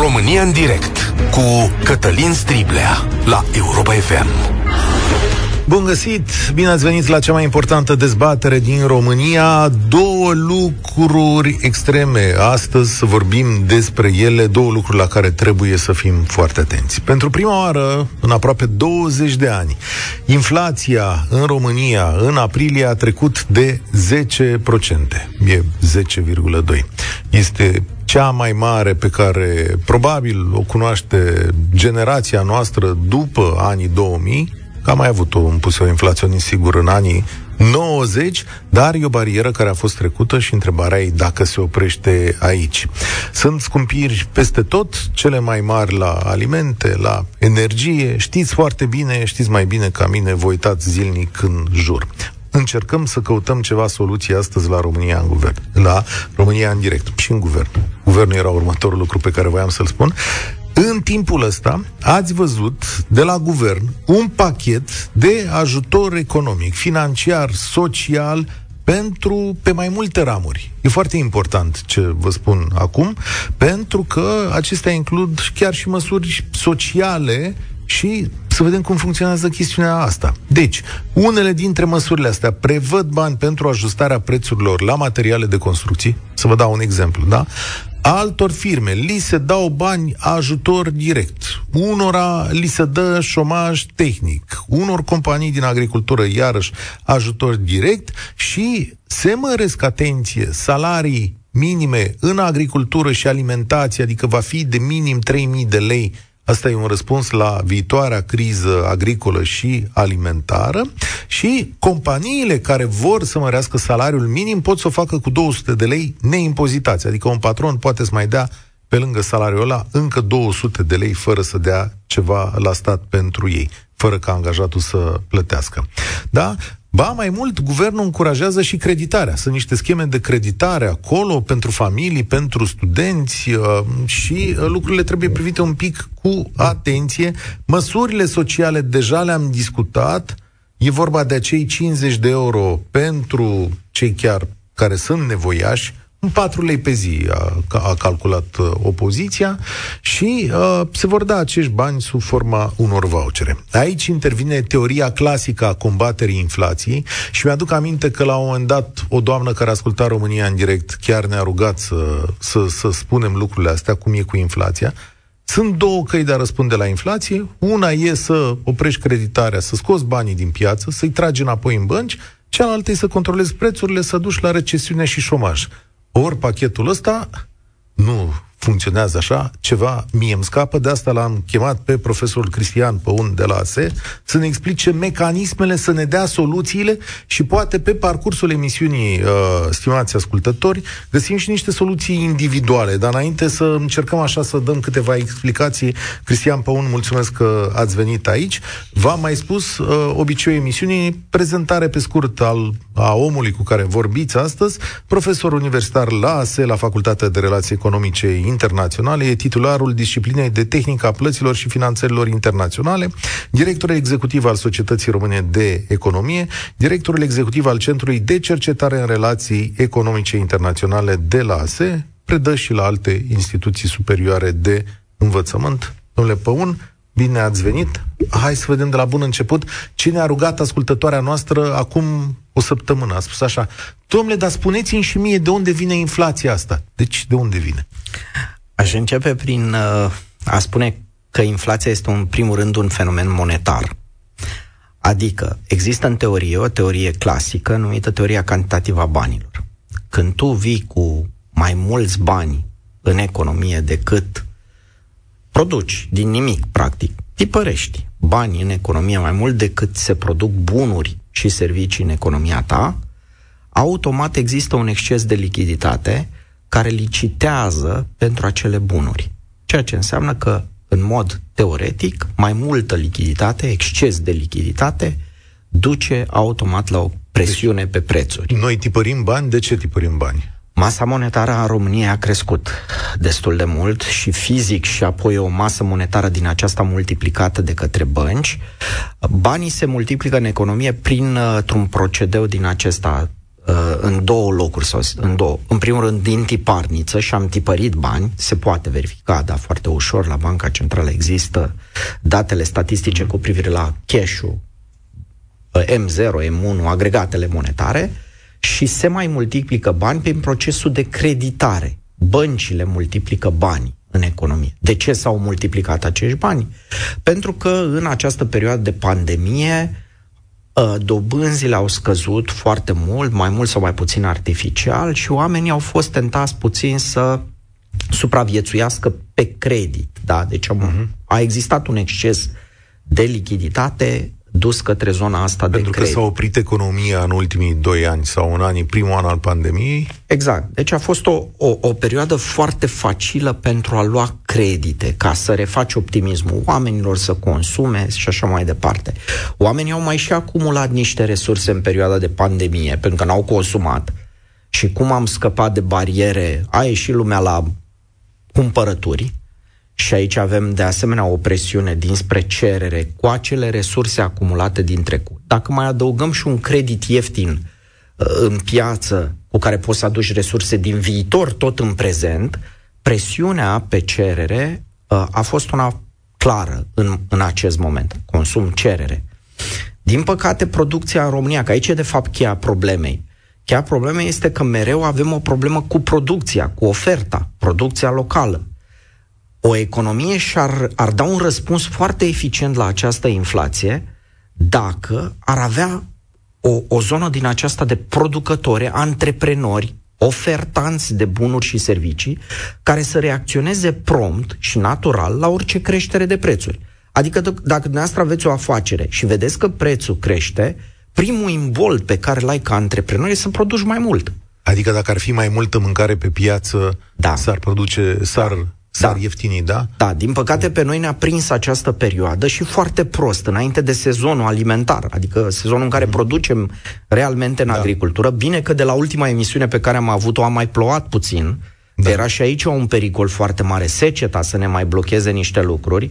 România în direct cu Cătălin Striblea la Europa FM. Bun găsit! Bine ați venit la cea mai importantă dezbatere din România. Două lucruri extreme. Astăzi vorbim despre ele, două lucruri la care trebuie să fim foarte atenți. Pentru prima oară, în aproape 20 de ani, inflația în România în aprilie a trecut de 10%. E 10,2. Este cea mai mare pe care probabil o cunoaște generația noastră după anii 2000, că am mai avut un puseu inflaționist sigur în anii 90, dar e o barieră care a fost trecută și întrebarea e dacă se oprește aici. Sunt scumpiri peste tot, cele mai mari la alimente, la energie. Știți foarte bine, știți mai bine ca mine, vă uitați zilnic în jur încercăm să căutăm ceva soluții astăzi la România în guvern, la România în direct și în guvern. Guvernul era următorul lucru pe care voiam să-l spun. În timpul ăsta ați văzut de la guvern un pachet de ajutor economic, financiar, social pentru pe mai multe ramuri. E foarte important ce vă spun acum, pentru că acestea includ chiar și măsuri sociale și să vedem cum funcționează chestiunea asta. Deci, unele dintre măsurile astea prevăd bani pentru ajustarea prețurilor la materiale de construcții, să vă dau un exemplu, da? altor firme li se dau bani ajutor direct. Unora li se dă șomaj tehnic. Unor companii din agricultură, iarăși, ajutor direct și se măresc, atenție, salarii minime în agricultură și alimentație, adică va fi de minim 3.000 de lei Asta e un răspuns la viitoarea criză agricolă și alimentară și companiile care vor să mărească salariul minim pot să o facă cu 200 de lei neimpozitați, adică un patron poate să mai dea pe lângă salariul ăla încă 200 de lei fără să dea ceva la stat pentru ei, fără ca angajatul să plătească. Da? Ba, mai mult, guvernul încurajează și creditarea. Sunt niște scheme de creditare acolo pentru familii, pentru studenți uh, și uh, lucrurile trebuie privite un pic cu atenție. Măsurile sociale deja le-am discutat. E vorba de acei 50 de euro pentru cei chiar care sunt nevoiași, în 4 lei pe zi a, a calculat uh, opoziția și uh, se vor da acești bani sub forma unor vouchere. Aici intervine teoria clasică a combaterii inflației și mi-aduc aminte că la un moment dat o doamnă care asculta România în direct chiar ne-a rugat să, să, să spunem lucrurile astea, cum e cu inflația. Sunt două căi de a răspunde la inflație. Una e să oprești creditarea, să scoți banii din piață, să-i tragi înapoi în bănci, cealaltă e să controlezi prețurile, să duci la recesiune și șomaj. Ori pachetul ăsta nu funcționează așa, ceva mie îmi scapă, de asta l-am chemat pe profesorul Cristian Păun de la ASE să ne explice mecanismele, să ne dea soluțiile și poate pe parcursul emisiunii, uh, stimați ascultători, găsim și niște soluții individuale, dar înainte să încercăm așa să dăm câteva explicații. Cristian Păun, mulțumesc că ați venit aici. V-am mai spus, uh, obiceiul emisiunii, prezentare pe scurt al a omului cu care vorbiți astăzi, profesor universitar la ASE, la Facultatea de Relații Economice internaționale, e titularul disciplinei de tehnică a plăților și finanțărilor internaționale, director executiv al Societății Române de Economie, directorul executiv al Centrului de Cercetare în Relații Economice Internaționale de la ASE, predă și la alte instituții superioare de învățământ. Domnule Păun, bine ați venit! Hai să vedem de la bun început cine a rugat ascultătoarea noastră acum o săptămână. A spus așa, domnule, dar spuneți-mi și mie de unde vine inflația asta. Deci, de unde vine? Aș începe prin uh, a spune că inflația este, în primul rând, un fenomen monetar. Adică, există în teorie o teorie clasică numită teoria cantitativă a banilor. Când tu vii cu mai mulți bani în economie decât produci din nimic, practic, tipărești bani în economie mai mult decât se produc bunuri și servicii în economia ta, automat există un exces de lichiditate care licitează pentru acele bunuri. Ceea ce înseamnă că, în mod teoretic, mai multă lichiditate, exces de lichiditate, duce automat la o presiune pe prețuri. Noi tipărim bani? De ce tipărim bani? Masa monetară a României a crescut destul de mult și fizic și apoi o masă monetară din aceasta multiplicată de către bănci. Banii se multiplică în economie printr-un procedeu din acesta uh, în două locuri sau în două. În primul rând din tiparniță și am tipărit bani, se poate verifica, dar foarte ușor la Banca Centrală există datele statistice cu privire la cash-ul uh, M0, M1, agregatele monetare și se mai multiplică bani prin procesul de creditare. Băncile multiplică bani în economie. De ce s-au multiplicat acești bani? Pentru că în această perioadă de pandemie uh, dobânzile au scăzut foarte mult, mai mult sau mai puțin artificial și oamenii au fost tentați puțin să supraviețuiască pe credit. Da? Deci uh-huh. a existat un exces de lichiditate dus către zona asta Pentru de credit. că s-a oprit economia în ultimii doi ani sau în anii, primul an al pandemiei? Exact. Deci a fost o, o, o perioadă foarte facilă pentru a lua credite, ca să refaci optimismul oamenilor, să consume și așa mai departe. Oamenii au mai și acumulat niște resurse în perioada de pandemie, pentru că n-au consumat. Și cum am scăpat de bariere, a ieșit lumea la cumpărături, și aici avem de asemenea o presiune dinspre cerere cu acele resurse acumulate din trecut. Dacă mai adăugăm și un credit ieftin uh, în piață cu care poți să aduci resurse din viitor tot în prezent, presiunea pe cerere uh, a fost una clară în, în acest moment. Consum, cerere. Din păcate, producția în România, că aici e de fapt cheia problemei, cheia problemei este că mereu avem o problemă cu producția, cu oferta, producția locală o economie și-ar ar da un răspuns foarte eficient la această inflație dacă ar avea o, o zonă din aceasta de producători, antreprenori, ofertanți de bunuri și servicii, care să reacționeze prompt și natural la orice creștere de prețuri. Adică d- dacă dumneavoastră aveți o afacere și vedeți că prețul crește, primul imbold pe care l-ai ca antreprenor e să produci mai mult. Adică dacă ar fi mai multă mâncare pe piață, da. s-ar produce, s-ar S-ar da. ieftini, da? Da, din păcate pe noi ne-a prins această perioadă și foarte prost, înainte de sezonul alimentar, adică sezonul în care mm. producem realmente în da. agricultură. Bine că de la ultima emisiune pe care am avut-o am mai plouat puțin, da. era și aici un pericol foarte mare, seceta să ne mai blocheze niște lucruri,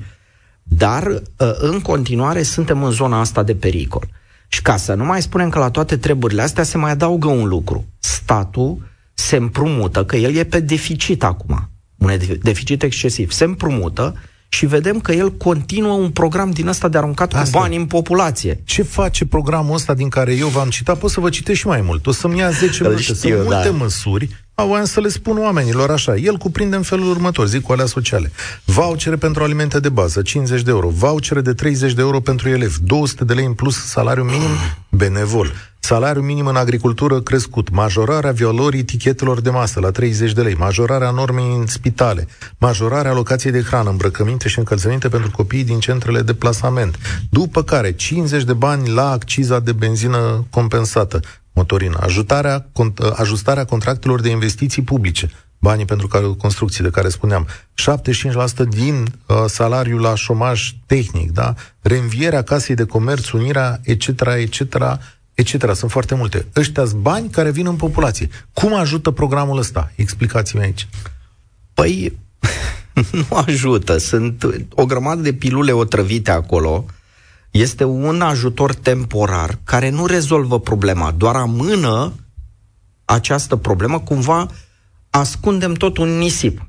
dar ă, în continuare suntem în zona asta de pericol. Și ca să nu mai spunem că la toate treburile astea se mai adaugă un lucru. Statul se împrumută, că el e pe deficit acum un deficit excesiv, se împrumută și vedem că el continuă un program din ăsta de aruncat Asta. cu bani în populație. Ce face programul ăsta din care eu v-am citat? Pot să vă citesc și mai mult. O să-mi ia 10 minute. Sunt da. multe măsuri voiam să le spun oamenilor așa. El cuprinde în felul următor, zic cu alea sociale. Vouchere pentru alimente de bază, 50 de euro. Vouchere de 30 de euro pentru elevi. 200 de lei în plus salariu minim benevol. Salariu minim în agricultură crescut. Majorarea valorii etichetelor de masă la 30 de lei. Majorarea normei în spitale. Majorarea locației de hrană, îmbrăcăminte și încălțăminte pentru copiii din centrele de plasament. După care 50 de bani la acciza de benzină compensată motorină, ajutarea, ajustarea contractelor de investiții publice, banii pentru care, construcții de care spuneam, 75% din uh, salariul la șomaj tehnic, da? reînvierea casei de comerț, unirea, etc., etc., etc. Sunt foarte multe. Ăștia sunt bani care vin în populație. Cum ajută programul ăsta? Explicați-mi aici. Păi, nu ajută. Sunt o grămadă de pilule otrăvite acolo, uh, este un ajutor temporar care nu rezolvă problema, doar amână această problemă, cumva ascundem tot un nisip,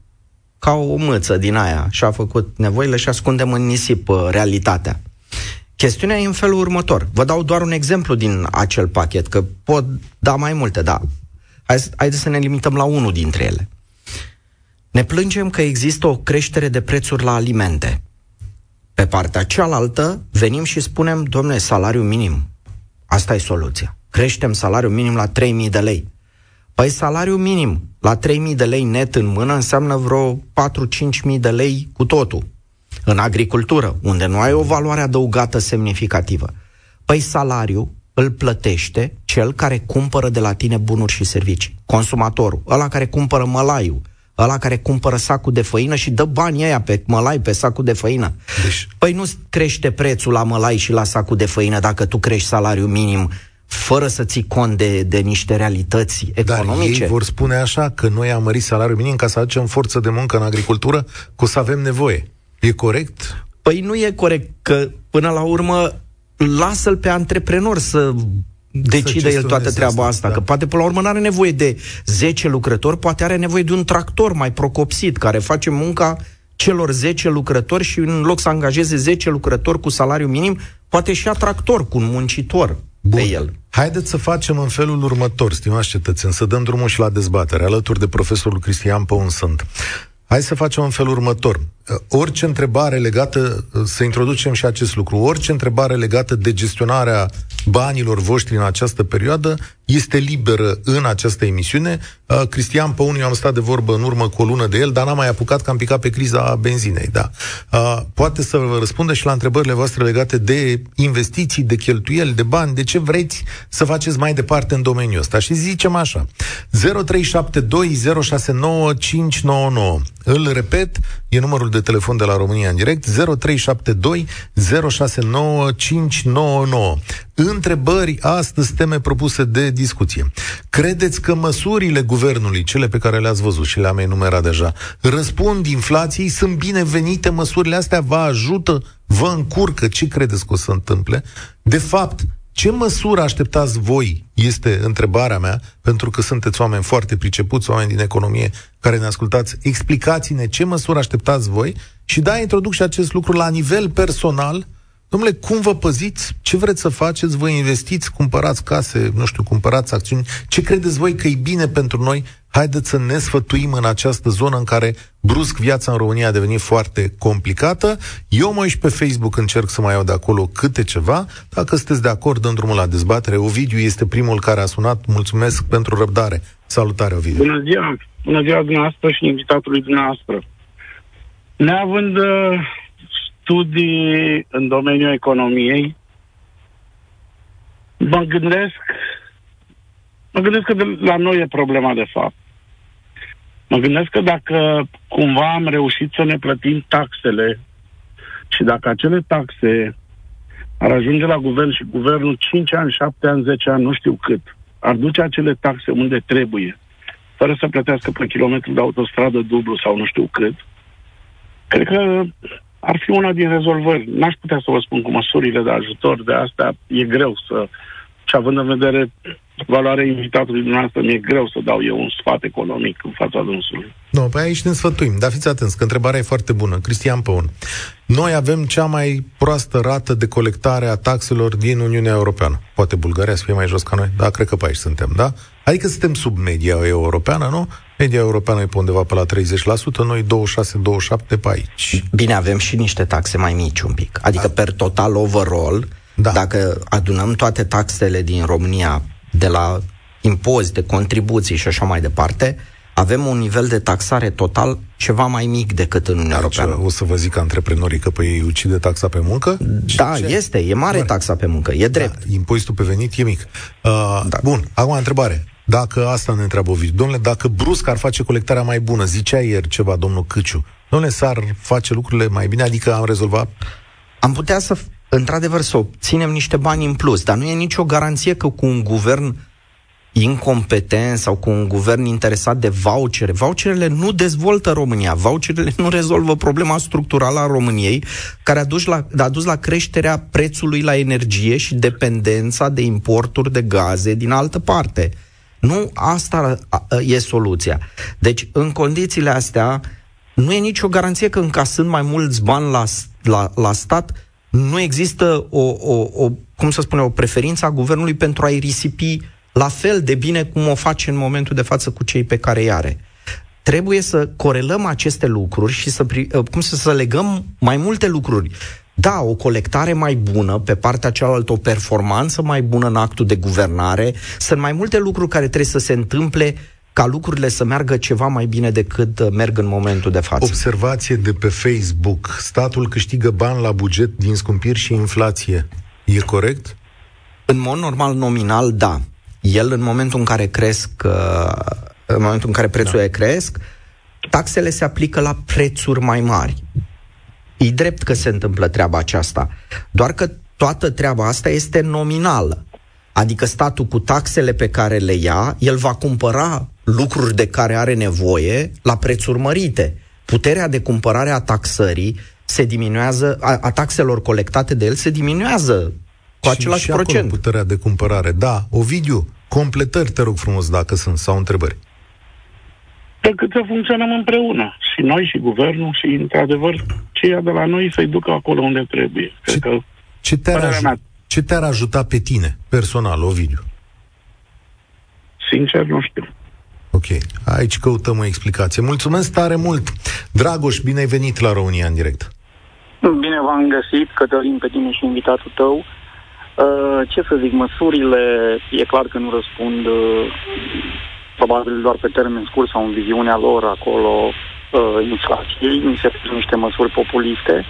ca o mâță din aia și a făcut nevoile și ascundem în nisip uh, realitatea. Chestiunea e în felul următor. Vă dau doar un exemplu din acel pachet, că pot da mai multe, da. Haideți să ne limităm la unul dintre ele. Ne plângem că există o creștere de prețuri la alimente. Pe partea cealaltă, venim și spunem, domnule, salariu minim. Asta e soluția. Creștem salariul minim la 3.000 de lei. Păi salariul minim la 3.000 de lei net în mână înseamnă vreo 4-5.000 de lei cu totul. În agricultură, unde nu ai o valoare adăugată semnificativă. Păi salariul îl plătește cel care cumpără de la tine bunuri și servicii. Consumatorul, ăla care cumpără mălaiul, ăla care cumpără sacul de făină și dă banii aia pe mălai, pe sacul de făină. Deci... Păi nu crește prețul la mălai și la sacul de făină dacă tu crești salariul minim fără să ții cont de, de niște realități economice. Dar ei vor spune așa că noi am mărit salariul minim ca să aducem forță de muncă în agricultură, cu să avem nevoie. E corect? Păi nu e corect, că până la urmă lasă-l pe antreprenor să decide el toată treaba asta, asta da. că poate până la urmă nu are nevoie de 10 lucrători, poate are nevoie de un tractor mai procopsit care face munca celor 10 lucrători și în loc să angajeze 10 lucrători cu salariu minim, poate și tractor cu un muncitor Bun. pe el. Haideți să facem în felul următor, stimați cetățeni, să dăm drumul și la dezbatere, alături de profesorul Cristian Păun sunt. Hai să facem în felul următor. Orice întrebare legată, să introducem și acest lucru, orice întrebare legată de gestionarea banilor voștri în această perioadă este liberă în această emisiune. Uh, Cristian Păun, eu am stat de vorbă în urmă cu o lună de el, dar n-am mai apucat că am picat pe criza benzinei. Da. Uh, poate să vă răspundă și la întrebările voastre legate de investiții, de cheltuieli, de bani, de ce vreți să faceți mai departe în domeniul ăsta. Și zicem așa, 0372069599. Îl repet, e numărul de telefon de la România în direct, 0372 069599. Întrebări, astăzi teme propuse de discuție. Credeți că măsurile guvernului, cele pe care le-ați văzut și le-am enumerat deja, răspund inflației? Sunt binevenite măsurile astea? Vă ajută? Vă încurcă? Ce credeți că o să întâmple? De fapt, ce măsură așteptați voi, este întrebarea mea, pentru că sunteți oameni foarte pricepuți, oameni din economie care ne ascultați. Explicați-ne ce măsură așteptați voi și da, introduc și acest lucru la nivel personal, Domnule, cum vă păziți? Ce vreți să faceți? Vă investiți, cumpărați case, nu știu, cumpărați acțiuni? Ce credeți voi că e bine pentru noi? Haideți să ne sfătuim în această zonă în care brusc viața în România a devenit foarte complicată. Eu mă și pe Facebook, încerc să mai iau de acolo câte ceva. Dacă sunteți de acord, în drumul la dezbatere. Ovidiu este primul care a sunat. Mulțumesc pentru răbdare. Salutare, Ovidiu. Bună ziua! Bună ziua dumneavoastră și invitatului dumneavoastră. Neavând uh, studii în domeniul economiei, mă gândesc, mă gândesc că de la noi e problema de fapt. Mă gândesc că dacă cumva am reușit să ne plătim taxele și dacă acele taxe ar ajunge la guvern și guvernul 5 ani, 7 ani, 10 ani, nu știu cât, ar duce acele taxe unde trebuie, fără să plătească pe kilometru de autostradă dublu sau nu știu cât, cred că ar fi una din rezolvări. N-aș putea să vă spun cu măsurile de ajutor, de asta e greu să... Și având în vedere valoarea invitatului dumneavoastră, mi-e greu să dau eu un sfat economic în fața dânsului. Nu, pe aici ne sfătuim, dar fiți atenți, că întrebarea e foarte bună. Cristian Păun, noi avem cea mai proastă rată de colectare a taxelor din Uniunea Europeană. Poate Bulgaria să fie mai jos ca noi? Da, cred că pe aici suntem, da? Adică suntem sub media europeană, nu? Media europeană e pe undeva pe la 30%, noi 26-27 pe aici. Bine, avem și niște taxe mai mici un pic. Adică, da. per total, overall, da. dacă adunăm toate taxele din România de la impozite, contribuții și așa mai departe, avem un nivel de taxare total ceva mai mic decât în Uniunea Europeană. O să vă zic antreprenorii că pe ei ucide taxa pe muncă? Da, ce? este, e mare, mare taxa pe muncă, e drept. Da, impozitul pe venit e mic. Uh, da. Bun, acum întrebare. Dacă asta ne întreabă Ovidiu, domnule, dacă brusc ar face colectarea mai bună, zicea ieri ceva domnul Câciu, domnule, s-ar face lucrurile mai bine, adică am rezolvat? Am putea să, într-adevăr, să obținem niște bani în plus, dar nu e nicio garanție că cu un guvern incompetent sau cu un guvern interesat de vouchere. Voucherele nu dezvoltă România, voucherele nu rezolvă problema structurală a României, care a dus la, a dus la creșterea prețului la energie și dependența de importuri de gaze din altă parte. Nu asta e soluția. Deci, în condițiile astea, nu e nicio garanție că încasând mai mulți bani la, la, la stat, nu există o, o, o, cum să spune, o preferință a guvernului pentru a-i risipi la fel de bine cum o face în momentul de față cu cei pe care îi are. Trebuie să corelăm aceste lucruri și să, cum să, să legăm mai multe lucruri. Da, o colectare mai bună, pe partea cealaltă o performanță mai bună în actul de guvernare. Sunt mai multe lucruri care trebuie să se întâmple ca lucrurile să meargă ceva mai bine decât uh, merg în momentul de față. Observație de pe Facebook. Statul câștigă bani la buget din scumpiri și inflație. E corect? În mod normal, nominal, da. El, în momentul în care cresc, uh, în momentul în care prețurile da. cresc, taxele se aplică la prețuri mai mari. E drept că se întâmplă treaba aceasta. Doar că toată treaba asta este nominală. Adică statul cu taxele pe care le ia, el va cumpăra lucruri de care are nevoie la prețuri mărite. Puterea de cumpărare a taxării se diminuează, a, a taxelor colectate de el se diminuează cu același și procent. puterea de cumpărare. Da, Ovidiu, completări, te rog frumos, dacă sunt, sau întrebări. Decât să funcționăm împreună. Și noi, și guvernul, și, într-adevăr, ceia de la noi să-i ducă acolo unde trebuie. Cred Ce- că Ce te-ar, Părerea aj- mea. ce te-ar ajuta pe tine, personal, Ovidiu? Sincer, nu știu. Ok, aici căutăm o explicație. Mulțumesc tare mult! Dragoș, bine ai venit la România în direct. Bine v-am găsit, Cătălin, pe tine și invitatul tău. Uh, Ce să zic, măsurile, e clar că nu răspund uh, probabil doar pe termen scurt sau în viziunea lor acolo uh, inflației. Mi se pare niște măsuri populiste.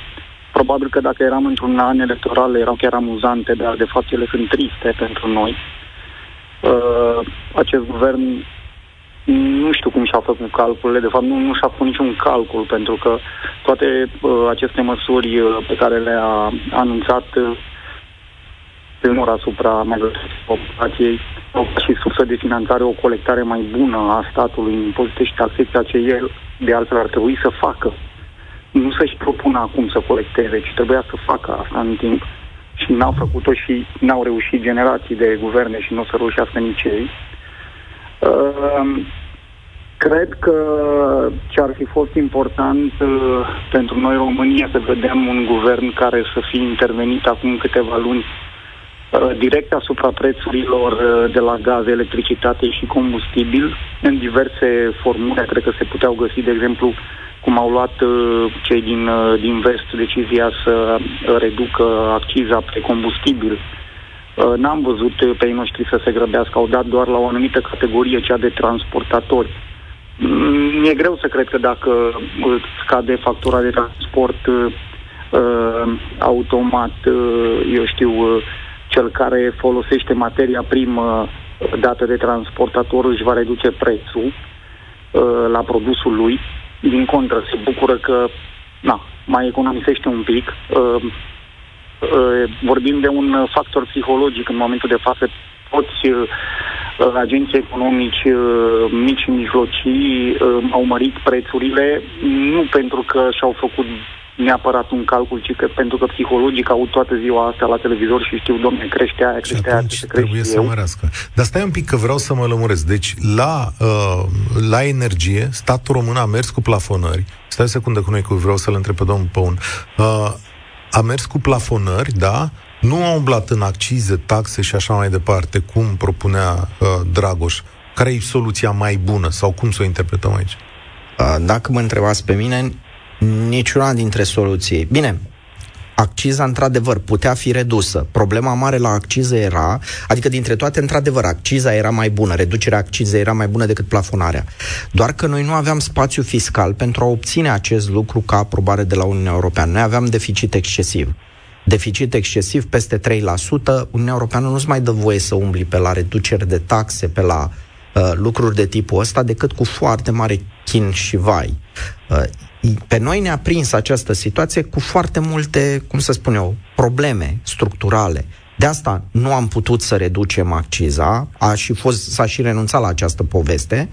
Probabil că dacă eram într-un an electoral erau chiar amuzante, dar de fapt ele sunt triste pentru noi. Uh, Acest guvern nu știu cum și-a făcut calculele, de fapt nu, nu și-a făcut niciun calcul, pentru că toate uh, aceste măsuri uh, pe care le-a anunțat uh, primul asupra majorității populației au și sursă de finanțare o colectare mai bună a statului în impozite și taxe, ceea ce el de altfel ar trebui să facă. Nu să-și propună acum să colecteze, ci trebuia să facă asta în timp. Și n-au făcut-o și n-au reușit generații de guverne și nu o să reușească nici ei. Uh, Cred că ce ar fi fost important uh, pentru noi România să vedem un guvern care să fie intervenit acum câteva luni uh, direct asupra prețurilor uh, de la gaz, electricitate și combustibil în diverse formule. Cred că se puteau găsi, de exemplu, cum au luat uh, cei din, uh, din vest decizia să uh, reducă acciza pe combustibil. Uh, N-am văzut uh, pe ei noștri să se grăbească, au dat doar la o anumită categorie, cea de transportatori. Mm, Mi-e greu să cred că dacă uh, scade factura de transport uh, uh, automat, uh, eu știu, uh, cel care folosește materia primă uh, dată de transportator își va reduce prețul uh, la produsul lui. Din contră, se bucură că na, mai economisește un pic. Uh, uh, vorbim de un uh, factor psihologic în momentul de față. Toți uh, uh, agenții economici uh, mici și mijlocii uh, au mărit prețurile nu pentru că și-au făcut neapărat un calcul, ci că pentru că psihologic au toată ziua asta la televizor și știu, domne, crește aia, Și Deci crește aia, atunci crește trebuie crește să eu. mărească. Dar stai un pic că vreau să mă lămuresc. Deci, la, uh, la energie, statul român a mers cu plafonări. Stai o secundă cu noi, că vreau să-l întreb pe domnul Păun. Uh, a mers cu plafonări, da? Nu a umblat în accize, taxe și așa mai departe, cum propunea uh, Dragoș. Care e soluția mai bună sau cum să o interpretăm aici? Uh, Dacă mă întrebați pe mine, niciuna dintre soluții. Bine, acciza, într-adevăr, putea fi redusă. Problema mare la acciză era, adică dintre toate, într-adevăr, acciza era mai bună, reducerea accizei era mai bună decât plafonarea. Doar că noi nu aveam spațiu fiscal pentru a obține acest lucru ca aprobare de la Uniunea Europeană. Noi aveam deficit excesiv. Deficit excesiv peste 3%, Uniunea Europeană nu-ți mai dă voie să umbli pe la reduceri de taxe, pe la uh, lucruri de tipul ăsta, decât cu foarte mare chin și vai. Uh, pe noi ne-a prins această situație cu foarte multe, cum să spun eu, probleme structurale. De asta nu am putut să reducem acciza, a și fost, s-a și renunțat la această poveste.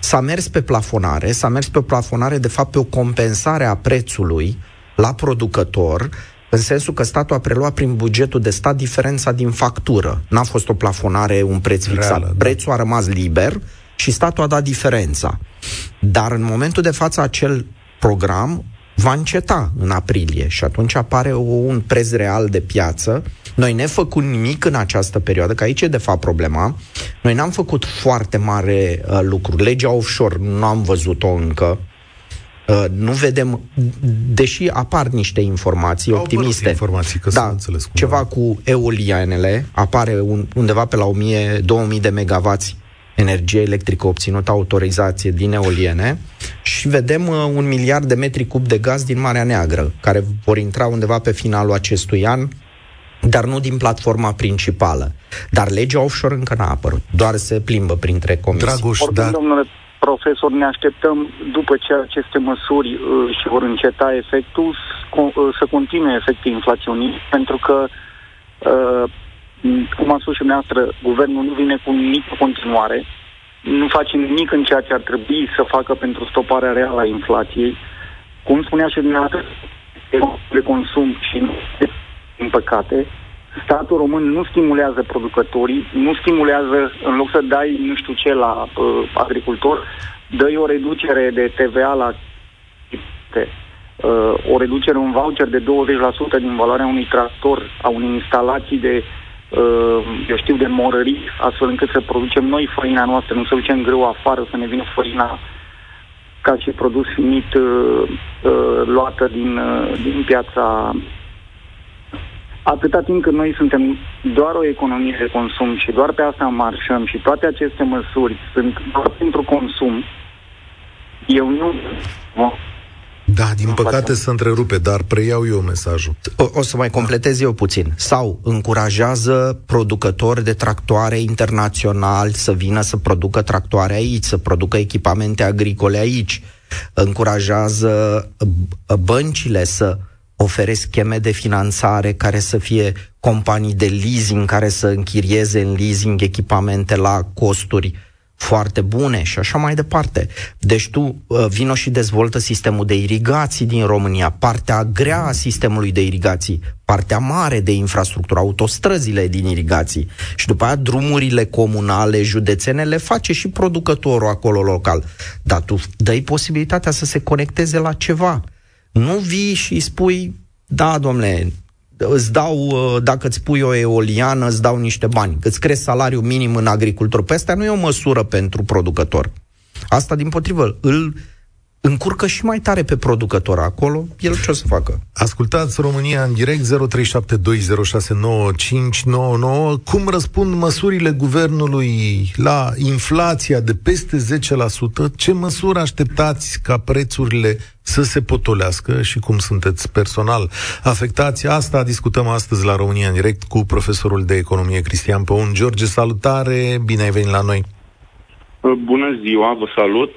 S-a mers pe plafonare, s-a mers pe plafonare, de fapt, pe o compensare a prețului la producător, în sensul că statul a preluat prin bugetul de stat diferența din factură. N-a fost o plafonare, un preț fixat. Reală, da. Prețul a rămas liber și statul a dat diferența. Dar în momentul de față acel program va înceta în aprilie și atunci apare o, un preț real de piață. Noi ne făcut nimic în această perioadă, că aici e de fapt problema. Noi n-am făcut foarte mare uh, lucruri. Legea offshore nu am văzut-o încă. Uh, nu vedem, deși apar niște informații Au apărut optimiste. informații, că da, s-a înțeles cumva. ceva cu eolianele, apare un, undeva pe la 1000-2000 de megawatts energie electrică obținută autorizație din eoliene și vedem uh, un miliard de metri cub de gaz din Marea Neagră, care vor intra undeva pe finalul acestui an, dar nu din platforma principală. Dar legea offshore încă n-a apărut, doar se plimbă printre comisii. Dragoș, Oricum, dar... domnule profesor, ne așteptăm, după ce aceste măsuri uh, și vor înceta efectul, s- co- uh, să continue efectul inflaționist, pentru că, uh, m, cum a spus și dumneavoastră, guvernul nu vine cu nimic în continuare, nu face nimic în ceea ce ar trebui să facă pentru stoparea reală a inflației. Cum spunea și dumneavoastră, de consum și, din păcate, statul român nu stimulează producătorii, nu stimulează, în loc să dai nu știu ce la uh, agricultor, dă o reducere de TVA la uh, o reducere, un voucher de 20% din valoarea unui tractor, a unei instalații de uh, eu știu, de morării, astfel încât să producem noi făina noastră, nu să ducem greu afară, să ne vină făina ca și produs finit uh, uh, luată din, uh, din piața. Atâta timp cât noi suntem doar o economie de consum și doar pe asta marșăm și toate aceste măsuri sunt doar pentru consum, eu nu da, din păcate se întrerupe, dar preiau eu mesajul. O, o să mai completez eu puțin. Sau încurajează producători de tractoare internaționali să vină să producă tractoare aici, să producă echipamente agricole aici. Încurajează băncile să ofere scheme de finanțare care să fie companii de leasing care să închirieze în leasing echipamente la costuri foarte bune și așa mai departe. Deci tu uh, vino și dezvoltă sistemul de irigații din România, partea grea a sistemului de irigații, partea mare de infrastructură, autostrăzile din irigații și după aia drumurile comunale, județene, le face și producătorul acolo local. Dar tu dai posibilitatea să se conecteze la ceva. Nu vii și spui, da, domnule, îți dau, uh, dacă îți pui o eoliană, îți dau niște bani. Îți crezi salariul minim în agricultură. Pe asta nu e o măsură pentru producător. Asta, din potrivă, îl încurcă și mai tare pe producător acolo, el ce o să facă? Ascultați România în direct 0372069599. Cum răspund măsurile guvernului la inflația de peste 10%? Ce măsuri așteptați ca prețurile să se potolească și cum sunteți personal afectați? Asta discutăm astăzi la România în direct cu profesorul de economie Cristian Păun. George, salutare, bine ai venit la noi! Bună ziua, vă salut!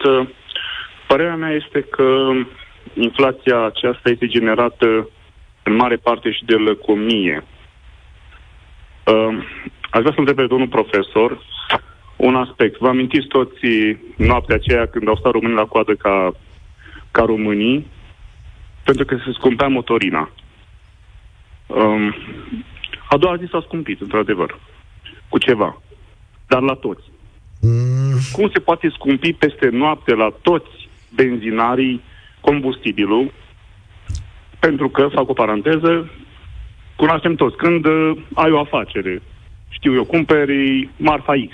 Părerea mea este că inflația aceasta este generată în mare parte și de lăcomie. Uh, aș vrea să întreb pe domnul profesor un aspect. Vă amintiți toți noaptea aceea când au stat românii la coadă ca, ca românii pentru că se scumpea motorina. Um, a doua zi s-a scumpit, într-adevăr, cu ceva, dar la toți. Mm. Cum se poate scumpi peste noapte la toți benzinarii combustibilul, pentru că, fac o paranteză, cunoaștem toți, când uh, ai o afacere, știu eu, cumperi marfa X,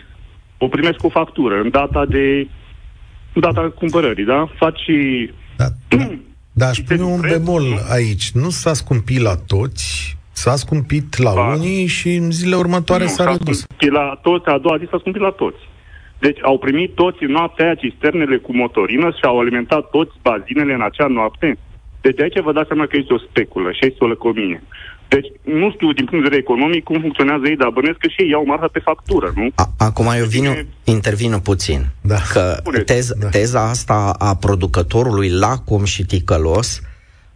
o primesc cu factură în data de în data cumpărării, da? Faci da, da. Da, aș pune un bemol aici. Nu s-a scumpit la toți, s-a scumpit la ba, unii și în zilele următoare nu, s-a, s-a redus. la toți, a doua zi s-a scumpit la toți. Deci au primit toți în noaptea aia cisternele cu motorină și au alimentat toți bazinele în acea noapte. Deci de aici vă dați seama că este o speculă și este o lăcomie. Deci nu știu din punct de vedere economic cum funcționează ei, dar bănesc că și ei iau marfa pe factură, nu? A, acum eu vin, intervin puțin. Da. Că tez, da. teza asta a producătorului lacom și ticălos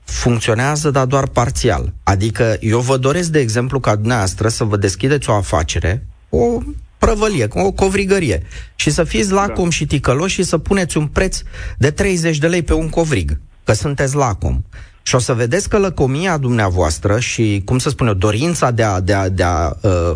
funcționează, dar doar parțial. Adică eu vă doresc, de exemplu, ca dumneavoastră să vă deschideți o afacere, o prăvălie, o covrigărie. Și să fiți lacom da. și ticăloși și să puneți un preț de 30 de lei pe un covrig, că sunteți lacom. Și o să vedeți că lăcomia dumneavoastră și, cum să spun eu, dorința de a, de a, de a uh,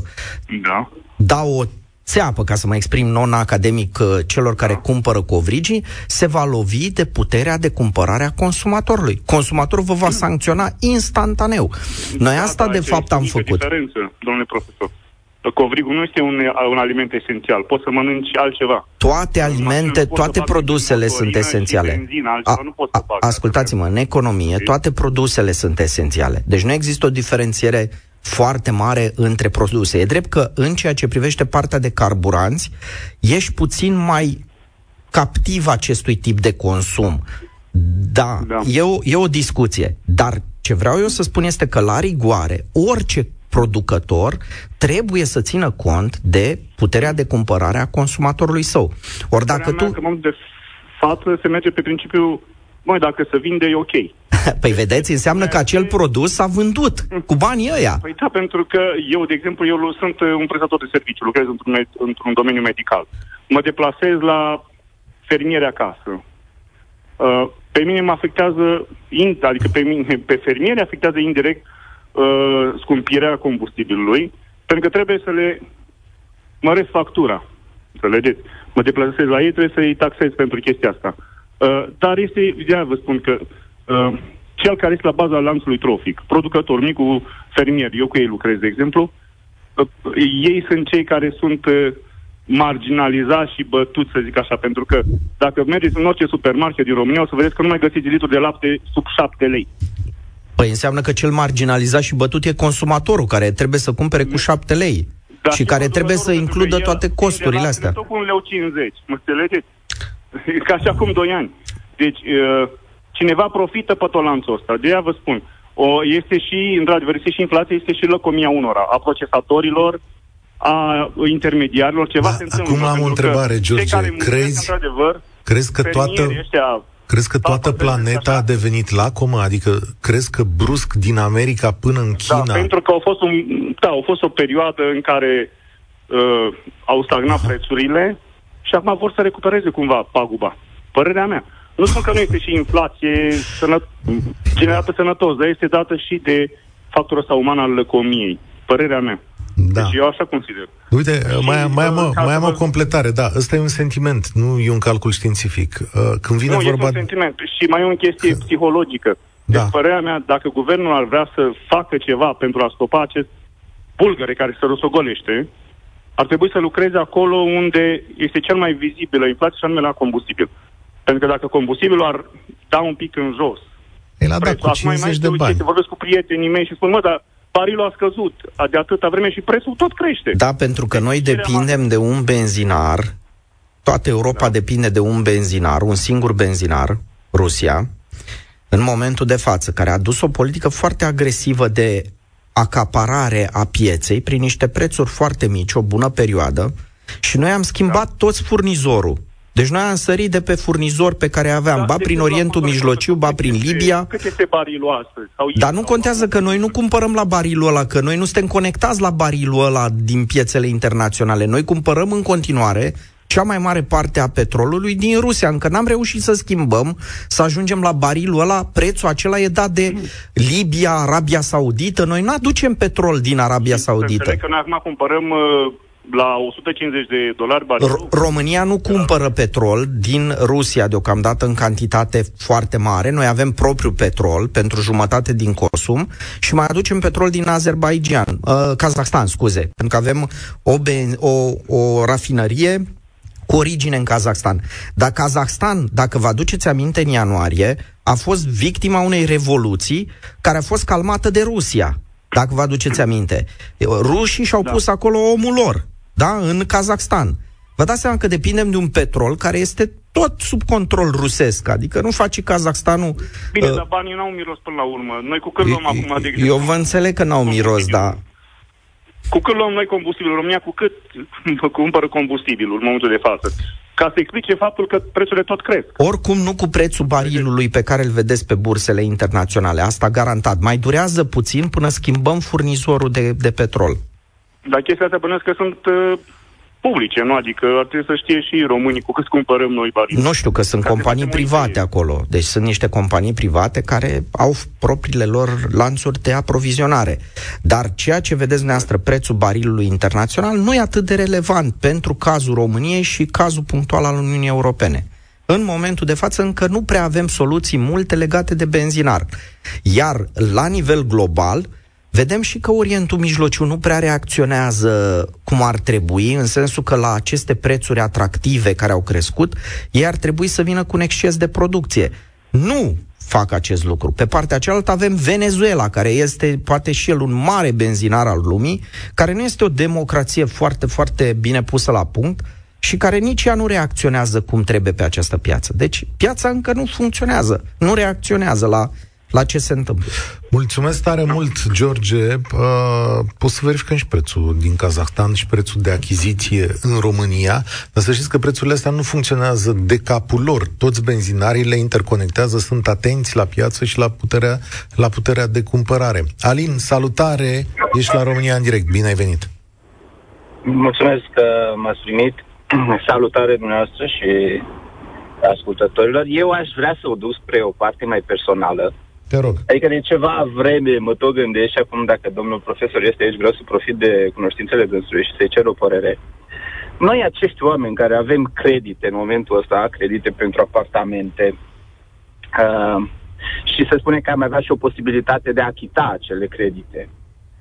da. da o țeapă, ca să mă exprim non-academic, uh, celor care da. cumpără covrigii, se va lovi de puterea de cumpărare a consumatorului. Consumatorul vă va hmm. sancționa instantaneu. Noi da, asta, da, de fapt, am făcut. diferență, domnule profesor. Covrigul nu este un, un aliment esențial. Poți să mănânci altceva. Toate alimente, toate produsele sunt esențiale. Benzina, a, nu pot să fac ascultați-mă, în economie, toate produsele sunt esențiale. Deci nu există o diferențiere foarte mare între produse. E drept că în ceea ce privește partea de carburanți, ești puțin mai captiv acestui tip de consum. Da, da. E, o, e o discuție. Dar ce vreau eu să spun este că la rigoare, orice producător trebuie să țină cont de puterea de cumpărare a consumatorului său. Ori dacă tu... de față se merge pe principiu Măi, dacă se vinde, e ok. Păi vedeți, înseamnă că acel produs s-a vândut cu banii ăia. Păi da, pentru că eu, de exemplu, eu sunt un prestator de serviciu, lucrez într-un, într-un domeniu medical. Mă deplasez la fermiere acasă. Uh, pe mine mă afectează, adică pe, mine, pe fermiere afectează indirect uh, scumpirea combustibilului, pentru că trebuie să le măresc factura. Înțelegeți? Mă deplasez la ei, trebuie să-i taxez pentru chestia asta. Uh, dar este, de vă spun că uh, cel care este la baza lanțului trofic, producător, micul fermier, eu cu ei lucrez, de exemplu, uh, ei sunt cei care sunt uh, marginalizați și bătuți, să zic așa, pentru că dacă mergeți în orice supermarket din România, o să vedeți că nu mai găsiți litru de lapte sub 7 lei. Păi înseamnă că cel marginalizat și bătut e consumatorul, care trebuie să cumpere cu 7 lei. Da, și care trebuie să includă toate costurile astea. Tot cu un leu 50, mă înțelegeți? Ca și acum 2 ani. Deci, uh, cineva profită pe tot lanțul ăsta. De aia vă spun. O, este și, într-adevăr, este și inflația, este și lăcomia unora, a procesatorilor, a intermediarilor, ceva da, se întâmplă. Acum am o întrebare, George. Crezi, crezi că toată, ăștia, crezi că toată planeta a devenit lacomă? Adică crezi că brusc din America până în da, China... Da, pentru că au fost, un, da, au fost o perioadă în care uh, au stagnat Aha. prețurile și acum vor să recupereze cumva paguba. Părerea mea. Nu spun că nu este și inflație sănă... generată sănătos, dar este dată și de factorul ăsta uman al lăcomiei. Părerea mea. Da. Deci eu așa consider. Uite, mai, mai, am, o, mai am o completare, da, ăsta e un sentiment, nu e un calcul științific. Uh, când vine nu, vorba... este un sentiment și mai e o chestie psihologică. Da. Deci, părerea mea, dacă guvernul ar vrea să facă ceva pentru a stopa acest bulgăre care se rosogolește, ar trebui să lucreze acolo unde este cel mai vizibilă inflație și anume la combustibil. Pentru că dacă combustibilul ar da un pic în jos, El a dat cu 50 mai, de bani. Chestii, vorbesc cu prietenii mei și spun, mă, dar barilul a scăzut de atâta vreme și prețul tot crește. Da, pentru că noi depindem de un benzinar, toată Europa da. depinde de un benzinar, un singur benzinar, Rusia, în momentul de față, care a dus o politică foarte agresivă de acaparare a pieței prin niște prețuri foarte mici, o bună perioadă, și noi am schimbat da. toți furnizorul. Deci noi am sărit de pe furnizori pe care aveam, da, ba prin Orientul Mijlociu, ba prin Libia. Cât este barilul astăzi? Sau Dar nu contează că noi nu cumpărăm la barilul ăla, că noi nu suntem conectați la barilul ăla din piețele internaționale. Noi cumpărăm în continuare cea mai mare parte a petrolului din Rusia. Încă n-am reușit să schimbăm, să ajungem la barilul ăla, prețul acela e dat de Libia, Arabia Saudită. Noi nu aducem petrol din Arabia Saudită. Înțeleg că noi acum cumpărăm uh, la 150 de dolari barilul. România nu cumpără petrol din Rusia deocamdată în cantitate foarte mare. Noi avem propriu petrol pentru jumătate din consum și mai aducem petrol din Azerbaijan, uh, Kazakhstan, scuze, pentru că avem o, ben, o, o rafinărie cu origine în Kazakhstan. Dar Kazakhstan, dacă vă aduceți aminte în ianuarie, a fost victima unei revoluții care a fost calmată de Rusia dacă vă aduceți aminte. Rușii și-au da. pus acolo omul lor da, în Kazakhstan. Vă dați seama că depindem de un petrol care este tot sub control rusesc, adică nu face Kazakhstanul... Bine, uh, dar banii n-au miros până la urmă. Noi cu cât luăm acum de exemplu... Eu vă înțeleg că n-au miros, dar... Cu cât luăm noi combustibil România, cu cât cumpără combustibilul în momentul de față? Ca să explice faptul că prețurile tot cresc. Oricum nu cu prețul barilului pe care îl vedeți pe bursele internaționale, asta garantat. Mai durează puțin până schimbăm furnizorul de, de petrol. Dar chestia asta bănesc că sunt uh, publice, nu? Adică ar trebui să știe și românii cu cât cumpărăm noi bani. Nu știu, că sunt companii private acolo. Deci sunt niște companii private care au propriile lor lanțuri de aprovizionare. Dar ceea ce vedeți dumneavoastră, prețul barilului internațional, nu e atât de relevant pentru cazul României și cazul punctual al Uniunii Europene. În momentul de față încă nu prea avem soluții multe legate de benzinar. Iar la nivel global, uh, Vedem și că Orientul Mijlociu nu prea reacționează cum ar trebui, în sensul că la aceste prețuri atractive care au crescut, ei ar trebui să vină cu un exces de producție. Nu fac acest lucru. Pe partea cealaltă avem Venezuela, care este poate și el un mare benzinar al lumii, care nu este o democrație foarte, foarte bine pusă la punct și care nici ea nu reacționează cum trebuie pe această piață. Deci piața încă nu funcționează, nu reacționează la la ce se întâmplă. Mulțumesc tare mult, George. Uh, poți să verificăm și prețul din Kazahstan și prețul de achiziție în România, dar să știți că prețurile astea nu funcționează de capul lor. Toți benzinarii le interconectează, sunt atenți la piață și la puterea, la puterea de cumpărare. Alin, salutare! Ești la România în direct. Bine ai venit! Mulțumesc că m-ați primit. Salutare dumneavoastră și ascultătorilor. Eu aș vrea să o duc spre o parte mai personală Te rog. Adică de ceva vreme mă tot gândesc și acum dacă domnul profesor este aici, vreau să profit de cunoștințele dânsului și să-i cer o părere. Noi, acești oameni care avem credite în momentul ăsta, credite pentru apartamente, uh, și să spune că am avea și o posibilitate de a achita acele credite.